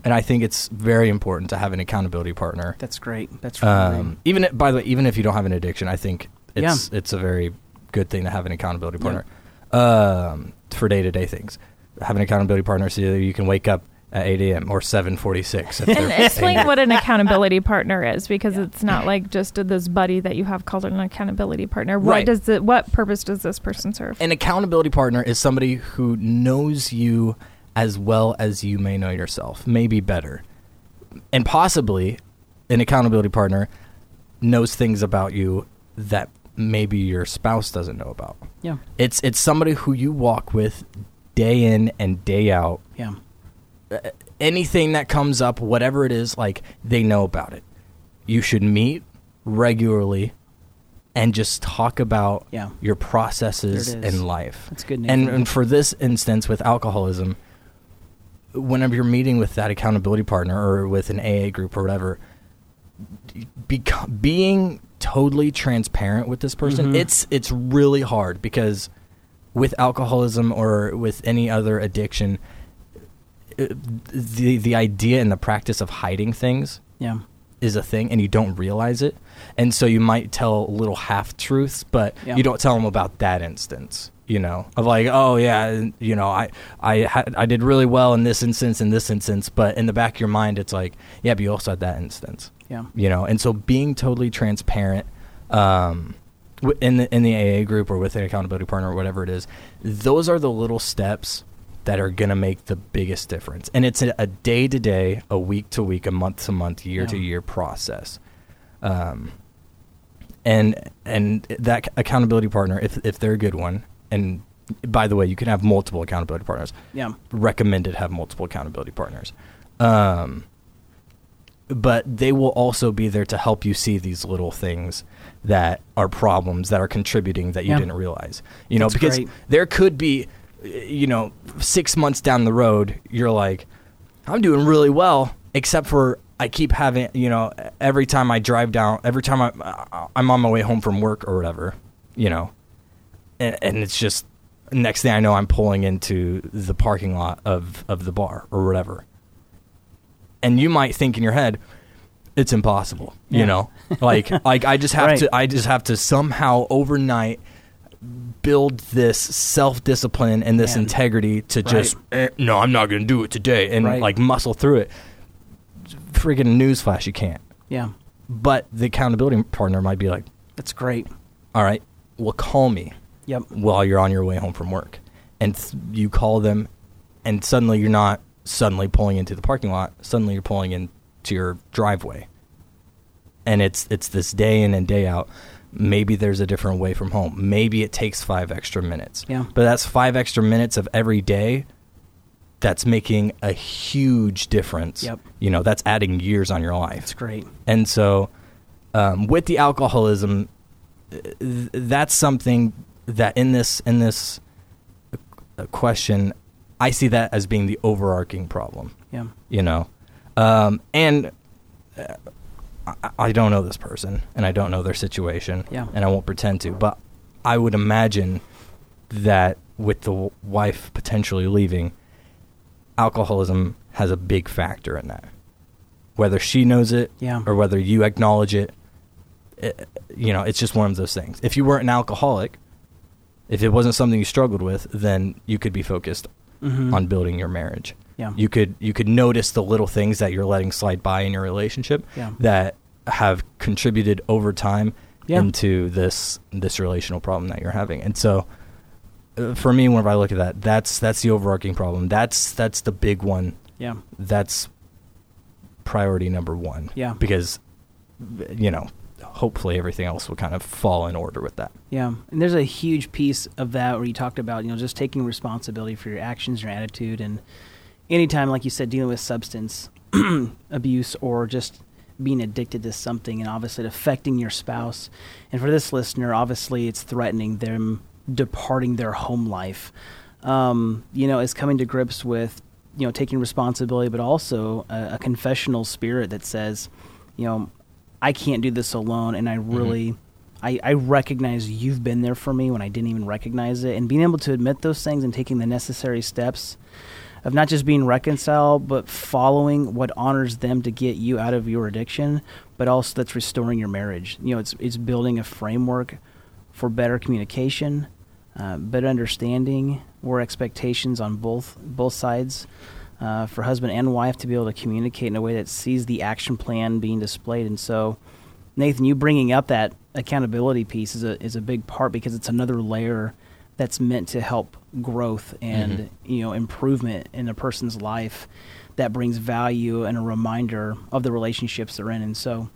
and I think it's very important to have an accountability partner. That's great. That's really Um, even if- by the way, even if you don't have an addiction, I think it's it's a very good thing to have an accountability partner um, for day to day things. Have an accountability partner so that you can wake up at eight a.m. or seven forty six. and explain what an accountability partner is because it's not like just this buddy that you have called an accountability partner what Right. does it what purpose does this person serve An accountability partner is somebody who knows you as well as you may know yourself, maybe better. And possibly an accountability partner knows things about you that maybe your spouse doesn't know about. Yeah. It's it's somebody who you walk with day in and day out. Yeah. Anything that comes up, whatever it is, like they know about it. You should meet regularly and just talk about Yeah. your processes in life. That's good, And, and for this instance with alcoholism, whenever you're meeting with that accountability partner or with an AA group or whatever, being totally transparent with this person, Mhm. it's it's really hard because with alcoholism or with any other addiction, uh, the the idea and the practice of hiding things Yeah. is a thing and you don't realize it. And so you might tell little half truths, but Yeah. you don't tell them about that instance, you know, of like, oh yeah, you know, I I had I did really well in this instance in this instance, but in the back of your mind it's like, yeah, but you also had that instance. Yeah. You know, and so being totally transparent um in the in the AA group or with an accountability partner or whatever it is, those are the little steps that are going to make the biggest difference. And it's a day to day, a week to week, a month to month, year to year process. Um, and and that accountability partner, if if they're a good one, and by the way, you can have multiple accountability partners. Yeah. Recommended have multiple accountability partners. Um, but they will also be there to help you see these little things that are problems that are contributing that you Yeah. didn't realize. You know, That's because great. there could be, you know, six months down the road, you're like, I'm doing really well, except for I keep having, you know, every time I drive down, every time I, I'm on my way home from work or whatever, you know, and, and it's just next thing I know, I'm pulling into the parking lot of of the bar or whatever, and you might think in your head, it's impossible, Yeah. you know, like like I just have Right. to I just have to somehow overnight build this self discipline and this Man. integrity to just eh, no, I'm not going to do it today, and Right. like muscle through it. Friggin' newsflash, you can't. Yeah. But the accountability partner might be like, That's great. all right, well, call me Yep. while you're on your way home from work. And th- you call them, and suddenly you're not suddenly pulling into the parking lot. Suddenly you're pulling into your driveway. And it's it's this day in and day out. Maybe there's a different way from home. Maybe it takes five extra minutes. Yeah. But that's five extra minutes of every day that's making a huge difference. Yep. You know, that's adding years on your life. That's great. And so, um, with the alcoholism, th- that's something that in this in this uh, question, I see that as being the overarching problem. Yeah. You know, um, and uh, I, I don't know this person, and I don't know their situation, Yeah. and I won't pretend to, but I would imagine that with the w- wife potentially leaving, alcoholism has a big factor in that. Whether she knows it Yeah. or whether you acknowledge it, it, you know, it's just one of those things. If you weren't an alcoholic, if it wasn't something you struggled with, then you could be focused Mhm. on building your marriage. Yeah. You could you could notice the little things that you're letting slide by in your relationship Yeah. that have contributed over time Yeah. into this this relational problem that you're having. And so uh, for me whenever I look at that, that's that's the overarching problem. That's that's the big one. Yeah. That's priority number 1. Yeah. Because you know, hopefully everything else will kind of fall in order with that. Yeah, and there's a huge piece of that where you talked about you know just taking responsibility for your actions, your attitude, and anytime, like you said, dealing with substance abuse or just being addicted to something, and obviously affecting your spouse. And for this listener, obviously it's threatening them departing their home life. Um, you know, is coming to grips with you know taking responsibility, but also a, a confessional spirit that says, you know, I can't do this alone, and I really. I, I recognize you've been there for me when I didn't even recognize it. And being able to admit those things and taking the necessary steps of not just being reconciled, but following what honors them to get you out of your addiction, but also that's restoring your marriage. You know, it's, it's building a framework for better communication, uh, better understanding, more expectations on both both sides. Uh, for husband and wife to be able to communicate in a way that sees the action plan being displayed, and so Nathan, you bringing up that accountability piece is a is a big part because it's another layer that's meant to help growth and you know improvement in a person's life that brings value and a reminder of the relationships they're in. And so,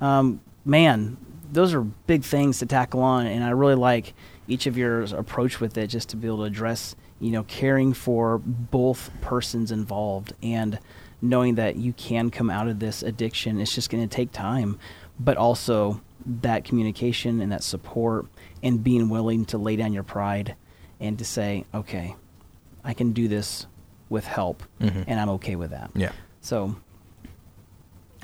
um, man, those are big things to tackle on, and I really like each of your approach with it, just to be able to address you know caring for both persons involved and knowing that you can come out of this addiction. It's just going to take time, but also that communication and that support and being willing to lay down your pride and to say, okay, I can do this with help Mhm. and I'm okay with that. Yeah. So,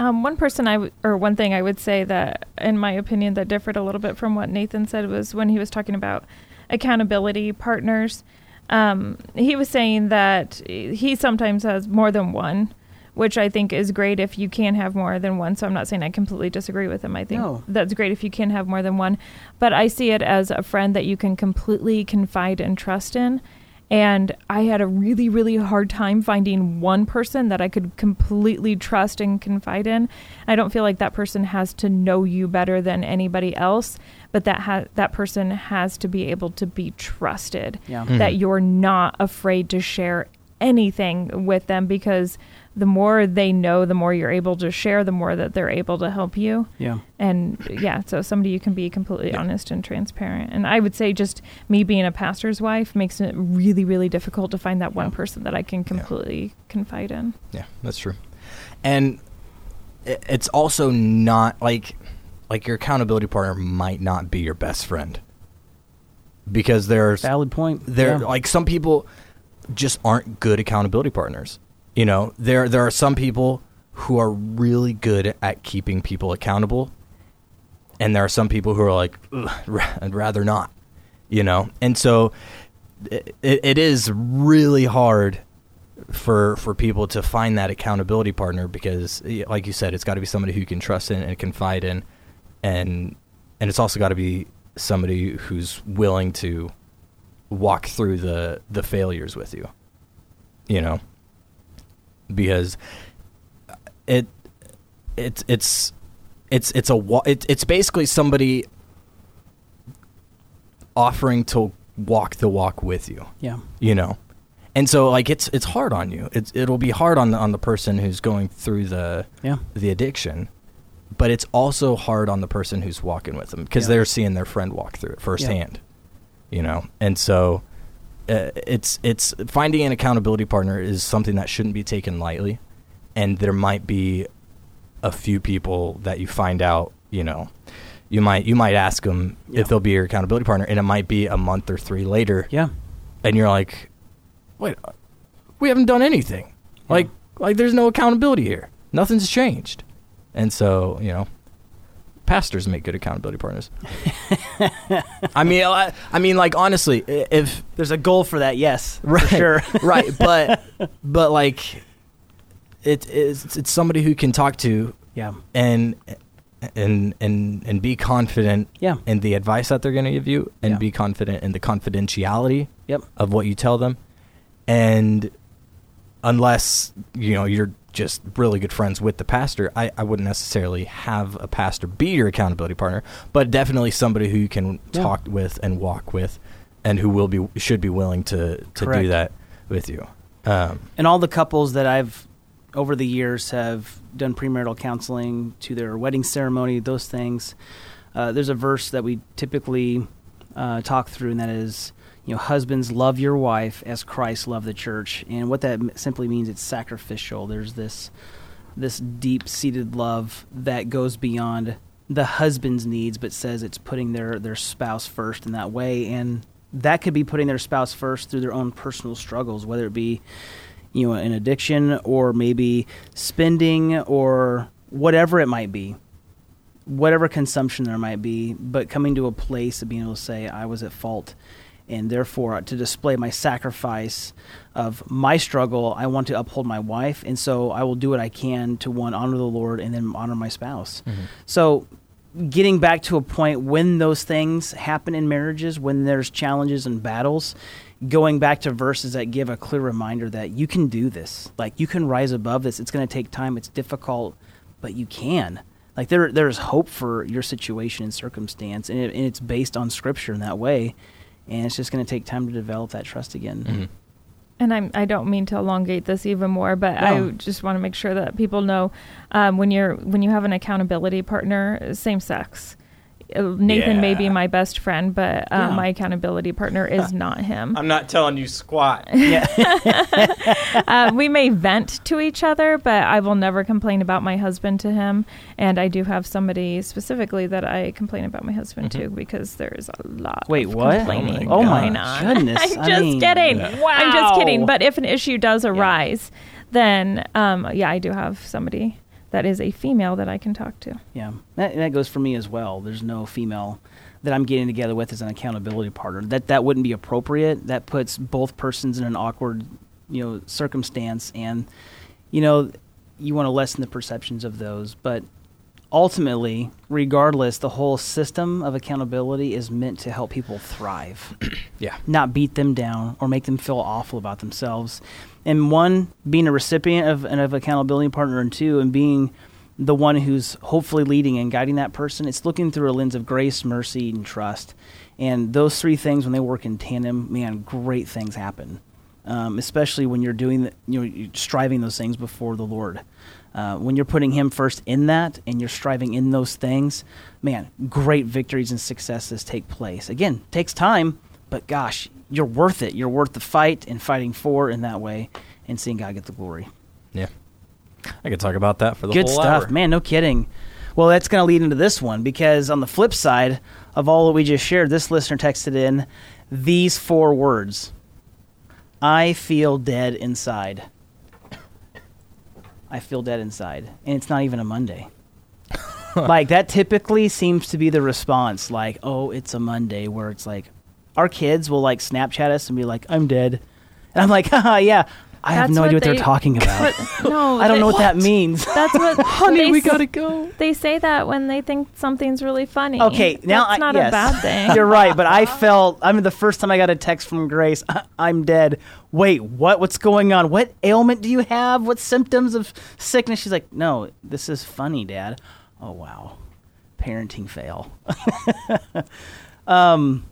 Um, one person I w- or one thing I would say that, in my opinion, that differed a little bit from what Nathan said was when he was talking about accountability partners. Um, he was saying that he sometimes has more than one, which I think is great if you can have more than one. So I'm not saying I completely disagree with him. I think No. that's great if you can have more than one, but I see it as a friend that you can completely confide and trust in. And I had a really, really hard time finding one person that I could completely trust and confide in. I don't feel like that person has to know you better than anybody else, but that ha- that person has to be able to be trusted. Yeah. Mm-hmm. That you're not afraid to share anything with them because the more they know, the more you're able to share, the more that they're able to help you. Yeah. And yeah, so somebody you can be completely honest and transparent. And I would say just me being a pastor's wife makes it really, really difficult to find that one person that I can completely confide in. Yeah, that's true. And it's also not like like your accountability partner might not be your best friend because there's Valid point. there Yeah. like some people just aren't good accountability partners. You know, there there are some people who are really good at keeping people accountable, and there are some people who are like, I'd rather not. You know, and so it, it is really hard for for people to find that accountability partner because, like you said, it's got to be somebody who you can trust in and confide in, and and it's also got to be somebody who's willing to walk through the the failures with you you know because it it's it's it's it's a it, it's basically somebody offering to walk the walk with you Yeah. you know and so like it's it's hard on you it's it'll be hard on the on the person who's going through the Yeah. the addiction but it's also hard on the person who's walking with them because Yeah. they're seeing their friend walk through it firsthand Yeah. you know and so uh, it's it's finding an accountability partner is something that shouldn't be taken lightly. And there might be a few people that you find out you know you might you might ask them Yeah. if they'll be your accountability partner. And it might be a month or three later. Yeah. and you're like wait we haven't done anything. Like like there's no accountability here. Nothing's changed. And so you know pastors make good accountability partners i mean I, I mean like honestly if There's a goal for that, yes. right For sure. right but but like it, it's it's somebody who can talk to yeah. and and and and be confident Yeah. in the advice that they're going to give you and Yeah. be confident in the confidentiality Yep. of what you tell them and unless you know you're just really good friends with the pastor I, I wouldn't necessarily have a pastor be your accountability partner but definitely somebody who you can Yeah. talk with and walk with and who will be should be willing to to Correct. do that with you um, And all the couples that I've over the years have done premarital counseling to their wedding ceremony, those things. Uh, there's a verse that we typically uh, talk through, and that is, you know, husbands love your wife as Christ loved the church. And what that simply means, it's sacrificial. There's this this deep seated love that goes beyond the husband's needs, but says it's putting their their spouse first in that way, and that could be putting their spouse first through their own personal struggles, whether it be you know an addiction or maybe spending or whatever it might be whatever consumption there might be but coming to a place of being able to say i was at fault and therefore uh, to display my sacrifice of my struggle i want to uphold my wife and so i will do what i can to one honor the lord and then honor my spouse. Mm-hmm. So getting back to a point when those things happen in marriages when there's challenges and battles going back to verses that give a clear reminder that you can do this. Like you can rise above this. It's going to take time. It's difficult but you can. Like there there's hope for your situation and circumstance and, it, and it's based on scripture in that way and it's just going to take time to develop that trust again. And I'm, I don't mean to elongate this even more, but I just want to make sure that people know um, when you're when you have an accountability partner, same sex. Uh, Nathan may be my best friend, but uh, Yeah. my accountability partner is not him. i'm not telling you squat uh, we may vent to each other, but I will never complain about my husband to him. And I do have somebody specifically that I complain about my husband to because there is a lot. Wait, of what? Complaining Oh my going on. goodness, I'm I just mean- kidding. Yeah. I'm just kidding. But if an issue does arise, then um, yeah, I do have somebody that is a female that I can talk to. Yeah, that, that goes for me as well. There's no female that I'm getting together with as an accountability partner. That that wouldn't be appropriate. That puts both persons in an awkward, you know, circumstance, and you know, you want to lessen the perceptions of those. But ultimately, regardless, the whole system of accountability is meant to help people thrive, Yeah. not beat them down or make them feel awful about themselves. And one, being a recipient of an of accountability partner, and two, and being the one who's hopefully leading and guiding that person, it's looking through a lens of grace, mercy, and trust. And those three things, when they work in tandem, man, great things happen. Um, especially when you're doing, the, you know, you're striving those things before the Lord. Uh, when you're putting Him first in that, and you're striving in those things, man, great victories and successes take place. Again, takes time, but gosh, you're worth it. You're worth the fight and fighting for in that way, and seeing God get the glory. Yeah. I could talk about that for the. Good stuff, hour. man. No kidding. Well, that's going to lead into this one because on the flip side of all that we just shared, this listener texted in these four words: "I feel dead inside." I feel dead inside, and it's not even a Monday. like that typically seems to be the response. Like, oh, it's a Monday, where it's like our kids will like Snapchat us and be like, "I'm dead," and I'm like, "Haha, yeah." I have That's no idea what they- they're talking about. No, I don't they- know what that means. That's what Honey, we gotta go. They say that when they think something's really funny. Okay, now that's I, not yes. a bad thing. You're right, but I felt. I mean, the first time I got a text from Grace, I'm dead. Wait, what? What's going on? What ailment do you have? What symptoms of sickness? She's like, no, this is funny, Dad. Oh wow, parenting fail. um,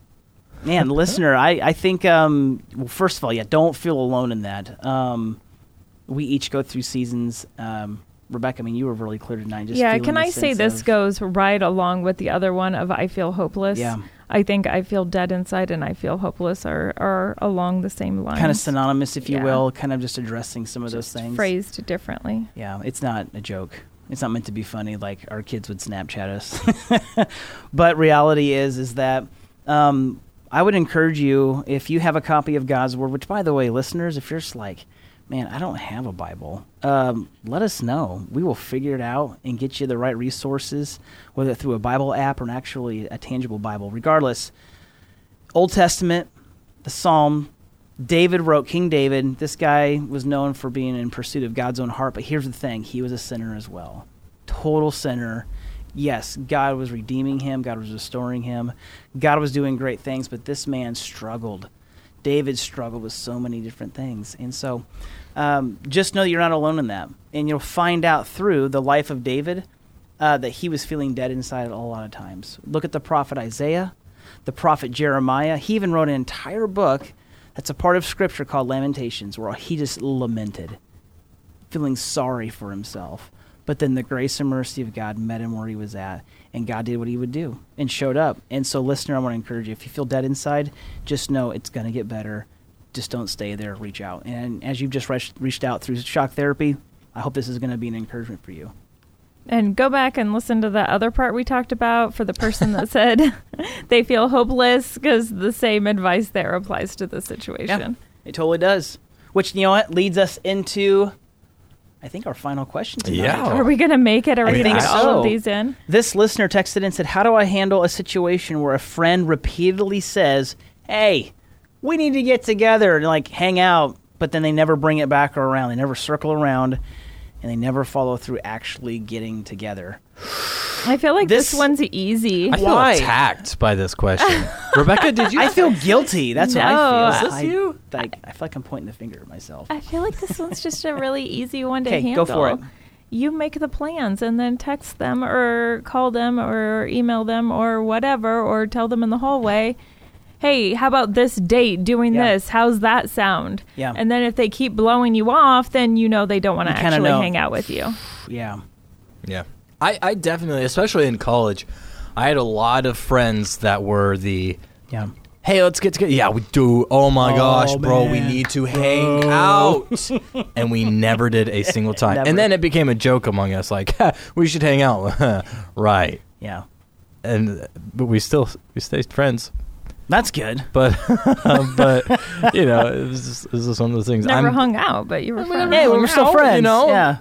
man, listener, I I think um, well, first of all, yeah, don't feel alone in that. Um, we each go through seasons. Um, Rebecca, I mean, you were really clear tonight. Just yeah, can I say this of- goes right along with the other one of I feel hopeless? Yeah. I think I feel dead inside and I feel hopeless are, are along the same lines. kind of synonymous, if you Yeah. will, kind of just addressing some of those things. Phrased differently. Yeah, it's not a joke. It's not meant to be funny like our kids would Snapchat us. but reality is is that um, I would encourage you if you have a copy of God's Word, which by the way, listeners, if you're just like, man, I don't have a Bible, um, let us know. We will figure it out and get you the right resources, whether through a Bible app or actually a tangible Bible. Regardless, Old Testament, the Psalm, David wrote, King David, this guy was known for being in pursuit of God's own heart, but here's the thing he was a sinner as well. Total sinner. Yes, God was redeeming him, God was restoring him, God was doing great things, but this man struggled. David struggled with so many different things. And so um, just know that you're not alone in that. And you'll find out through the life of David uh, that he was feeling dead inside a lot of times. Look at the prophet Isaiah, the prophet Jeremiah. He even wrote an entire book that's a part of scripture called Lamentations, where he just lamented, feeling sorry for himself. But then the grace and mercy of God met him where he was at, and God did what he would do and showed up. And so, listener, I want to encourage you if you feel dead inside, just know it's going to get better. Just don't stay there, reach out. And as you've just reached, reached out through shock therapy, I hope this is going to be an encouragement for you. And go back and listen to that other part we talked about for the person that said they feel hopeless because the same advice there applies to the situation. Yeah, It totally does. Which, you know what, leads us into, I think, our final question tonight. Yeah. Are we going to make it? Are I we going to get all of these in? This listener texted and said, How do I handle a situation where a friend repeatedly says, Hey, we need to get together and like hang out, but then they never bring it back around. They never circle around and they never follow through actually getting together. I feel like this, This- one's easy. I feel Why? attacked by this question. Rebecca, did you? I feel guilty. That's what I feel. Is this I, you? Like, I feel like I'm pointing the finger at myself. I feel like this one's just a really easy one to Okay, handle. go for it. You make the plans and then text them or call them or email them or whatever or tell them in the hallway, "Hey, how about this date doing Yeah. this? How's that sound?" Yeah. And then if they keep blowing you off, then you know they don't want to actually know. hang out with you. Yeah. Yeah. I, I definitely, especially in college, I had a lot of friends that were the, Yeah. hey, let's get together. Yeah, we do. Oh my Oh, gosh, bro, we need to hang out. and we never did a single time. Never. And then it became a joke among us like, we should hang out. right. Yeah. And but we still we stayed friends. That's good. But but you know, it was just, it was just one of those things. Never I'm hung out, but you were friends. Hey, we're still out, you friends. know? Yeah.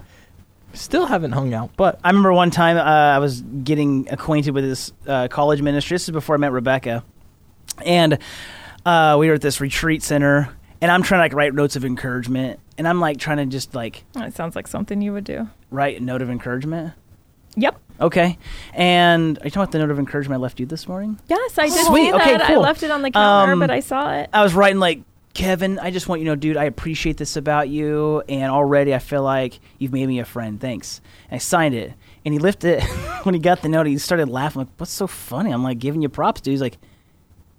still haven't hung out, but I remember one time uh, I was getting acquainted with this uh, college ministry. This is before I met Rebecca, and uh, we were at this retreat center, and I'm trying to like write notes of encouragement, and I'm like trying to just like That sounds like something you would do. write a note of encouragement. Yep. Okay. And are you talking about the note of encouragement I left you this morning? Yes, I did Sweet, see okay, that. I left it on the counter, Um, but I saw it. I was writing like, Kevin, I just want you to know, dude, I appreciate this about you, and already I feel like you've made me a friend. Thanks. And I signed it, and he lifted it. when he got the note, he started laughing. like, what's so funny? I'm like giving you props, dude. He's like,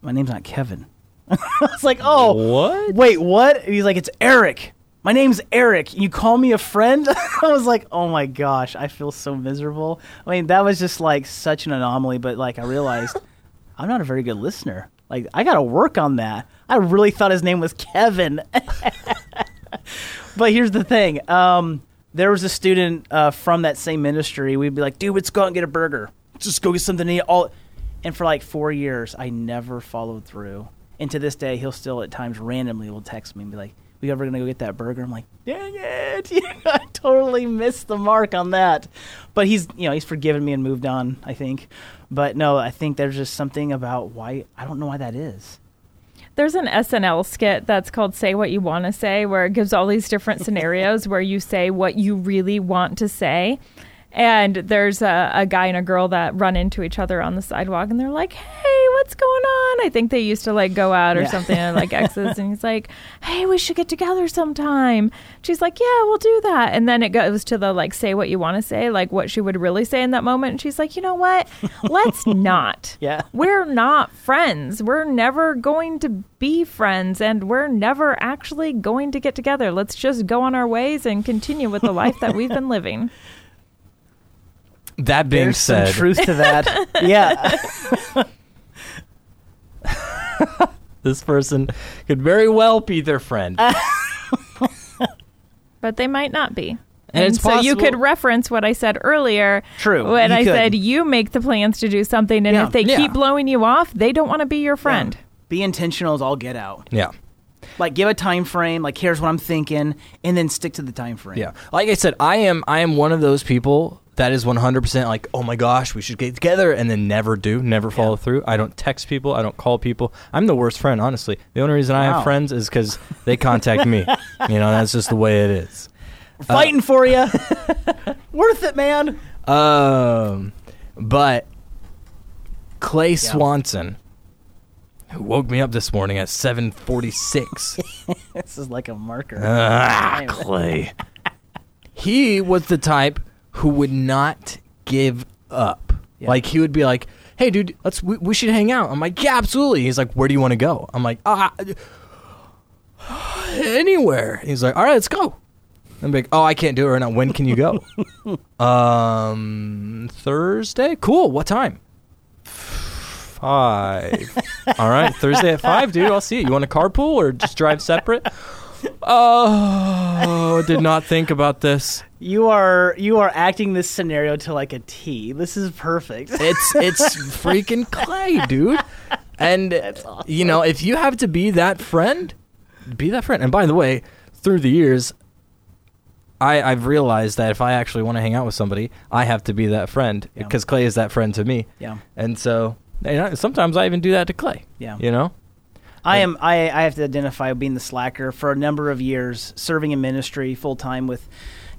my name's not Kevin. I was like, oh, What? Wait, what? And he's like, it's Eric. My name's Eric. You call me a friend? I was like, oh my gosh, I feel so miserable. I mean, that was just like such an anomaly, but like I realized I'm not a very good listener. Like, I got to work on that. I really thought his name was Kevin. but here's the thing um, there was a student uh, from that same ministry. We'd be like, dude, let's go out and get a burger. Just go get something to eat. All, and for like four years, I never followed through. And to this day, he'll still at times randomly will text me and be like, "We ever gonna go get that burger?" I'm like, "Dang it! I totally missed the mark on that." But he's, you know, he's forgiven me and moved on. I think. But no, I think there's just something about why I don't know why that is. There's an SNL skit that's called Say What You Want to Say, where it gives all these different scenarios where you say what you really want to say. And there's a, a guy and a girl that run into each other on the sidewalk and they're like, hey, what's going on? I think they used to like go out or Yeah. something and like exes. And he's like, hey, we should get together sometime. She's like, yeah, we'll do that. And then it goes to the like, say what you want to say, like what she would really say in that moment. And she's like, you know what? Let's not. Yeah. We're not friends. We're never going to be friends and we're never actually going to get together. Let's just go on our ways and continue with the life that we've been living. That being There's said, some truth to that. yeah. this person could very well be their friend. But they might not be. And it's so you could reference what I said earlier. True, When I could. said you make the plans to do something, and Yeah. if they Yeah. keep blowing you off, they don't want to be your friend. Be intentional as all get out. yeah. Like give a time frame. Like here's what I'm thinking, and then stick to the time frame. Yeah. Like I said, I am I am one of those people that is 100% like, "Oh my gosh, we should get together," and then never do, never follow through. I don't text people, I don't call people. I'm the worst friend, honestly. The only reason I have friends is cuz they contact me. You know, that's just the way it is. We're fighting for you. Worth it, man. Um but Clay Swanson who woke me up this morning at 7:46. This is like a marker. Ah, Clay. he was the type who would not give up. Yeah. Like he would be like, "Hey, dude, let's we, we should hang out." I'm like, "Yeah, absolutely." He's like, "Where do you want to go?" I'm like, "Ah, anywhere." He's like, "All right, let's go." I'm like, "Oh, I can't do it right now. When can you go?" um, Thursday. Cool. What time? Five. All right, Thursday at five, dude. I'll see you. You want to carpool or just drive separate? Oh, did not think about this. You are you are acting this scenario to like a T. This is perfect. It's it's freaking Clay, dude. And you know, if you have to be that friend, be that friend. And by the way, through the years, I I've realized that if I actually want to hang out with somebody, I have to be that friend Yeah. because Clay is that friend to me. Yeah. And so, you know, sometimes I even do that to Clay. Yeah. You know. I am. I, I have to identify being the slacker for a number of years, serving in ministry full time with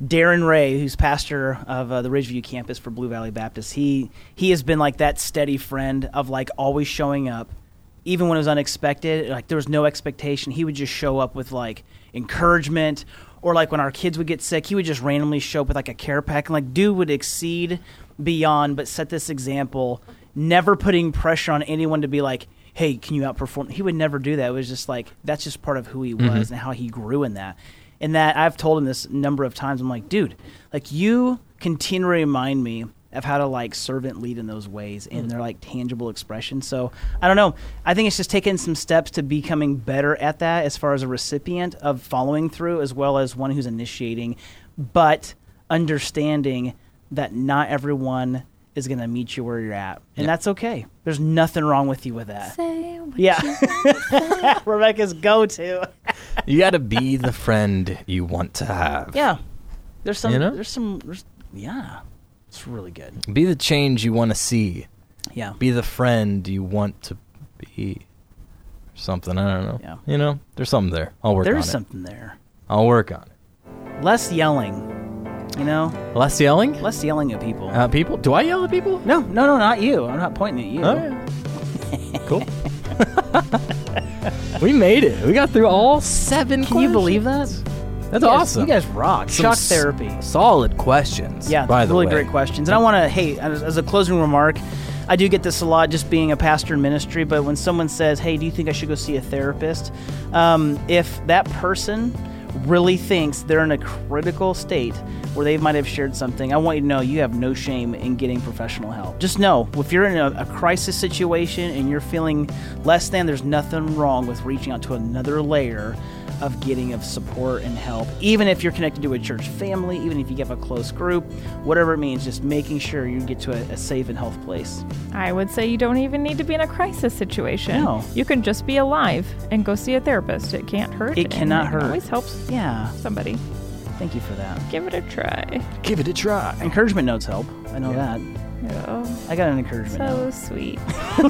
Darren Ray, who's pastor of uh, the Ridgeview campus for Blue Valley Baptist. He he has been like that steady friend of like always showing up, even when it was unexpected. Like there was no expectation, he would just show up with like encouragement. Or like when our kids would get sick, he would just randomly show up with like a care pack, and like dude would exceed beyond, but set this example, never putting pressure on anyone to be like, hey, can you outperform? He would never do that. It was just like that's just part of who he was and how he grew in that. And that I've told him this a number of times. I'm like, dude, like you continue to remind me of how to like servant lead in those ways and mm. they're like tangible expressions. So I don't know. I think it's just taking some steps to becoming better at that as far as a recipient of following through as well as one who's initiating, but understanding that not everyone is going to meet you where you're at. And that's okay. There's nothing wrong with you with that. Say what Yeah. Rebecca's go to. You got to be the friend you want to have. Yeah. There's some You know? there's some there's, yeah. It's really good. Be the change you want to see. Yeah. Be the friend you want to be. Something I don't know. Yeah. You know, there's something there. I'll work on There's something there. I'll work on it. Less yelling. You know, Less yelling. less yelling at people. Uh, people, do I yell at people? no, no, no, not you. I'm not pointing at you. Oh, yeah. cool. we made it. We got through all seven. Can you believe that? That's You guys- awesome. You guys rock. Some Shock s- therapy. Solid questions. Yeah, by the really way. great questions. And I want to, hey, as, as a closing remark, I do get this a lot just being a pastor in ministry, but when someone says, hey, do you think I should go see a therapist? Um, if that person really thinks they're in a critical state where they might have shared something, I want you to know you have no shame in getting professional help. Just know if you're in a, a crisis situation and you're feeling less than, there's nothing wrong with reaching out to another layer of getting of support and help even if you're connected to a church family even if you have a close group whatever it means just making sure you get to a, a safe and health place I would say you don't even need to be in a crisis situation. No. You can just be alive and go see a therapist. It can't hurt. It and cannot it hurt. always helps yeah somebody. thank you for that Give it a try. Give it a try. encouragement notes help i know that Oh, i got an encouragement so note sweet. You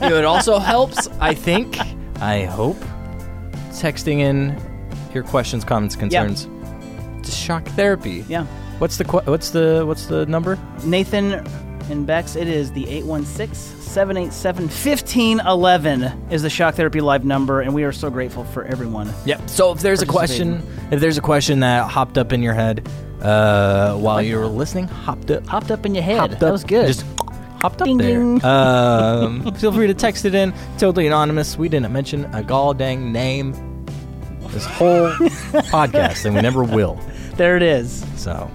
know, it also helps, I think, I hope, texting in your questions, comments, concerns. To shock therapy. yeah. What's the qu- what's the what's the number? nathan and bex it is the 816-787-1511 is the shock therapy live number and we are so grateful for everyone. Yep. So if there's a question, if there's a question that hopped up in your head uh, while you were listening, hopped up, hopped up in your head. hopped up, that was good. Just hopped up Ding, there. ding. Um, feel free to text it in. Totally anonymous. We didn't mention a gall dang name this whole podcast, and we never will. there it is So.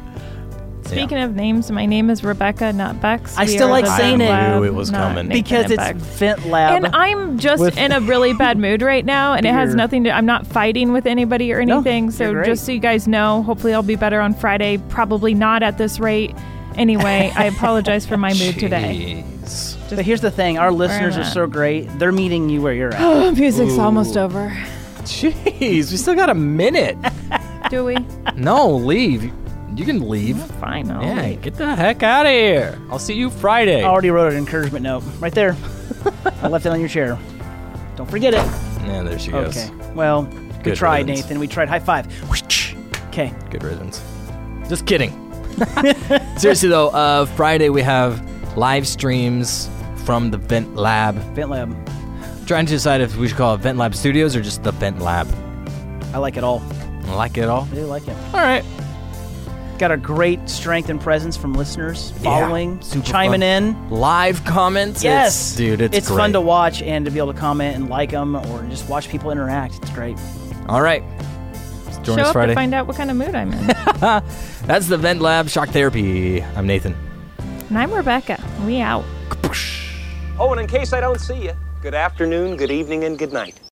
Speaking of names, my name is Rebecca, not Bex. I We still like saying Vent it. Lab, I knew it was coming. Nathan because it's Bex. vent lab And I'm just with- in a really bad mood right now, and it has nothing to. I'm not fighting with anybody or anything. you're so just so you guys know, hopefully I'll be better on Friday. Probably not at this rate. Anyway, I apologize for my mood today. Jeez. But here's the thing: our listeners are at. so great. They're meeting you where you're at. Oh, music's almost over. Jeez, we still got a minute. Do we? no, leave. You can leave. Fine. I'll Yeah, wait. get the heck out of here. I'll see you Friday. I already wrote an encouragement note right there. I left it on your chair. Don't forget it. Yeah, there she goes. Okay. Well, we Good tried, riddance. Nathan. We tried. High five. Okay. Good riddance. Just kidding. Seriously though, uh, Friday we have live streams from the Vent Lab. Vent Lab. Trying to decide if we should call it Vent Lab Studios or just the Vent Lab. I like it all. I like it all? I do like it. All right. Got a great strength and presence from listeners following, super chiming in. Live comments. Yes, It's- dude, it's it's fun to watch and to be able to comment and like them or just watch people interact. It's great. All right. Join Show us up Friday. to find out what kind of mood I'm in. That's the Vent Lab Shock Therapy. I'm Nathan. and I'm Rebecca. We out. Oh, and in case I don't see you, good afternoon, good evening, and good night.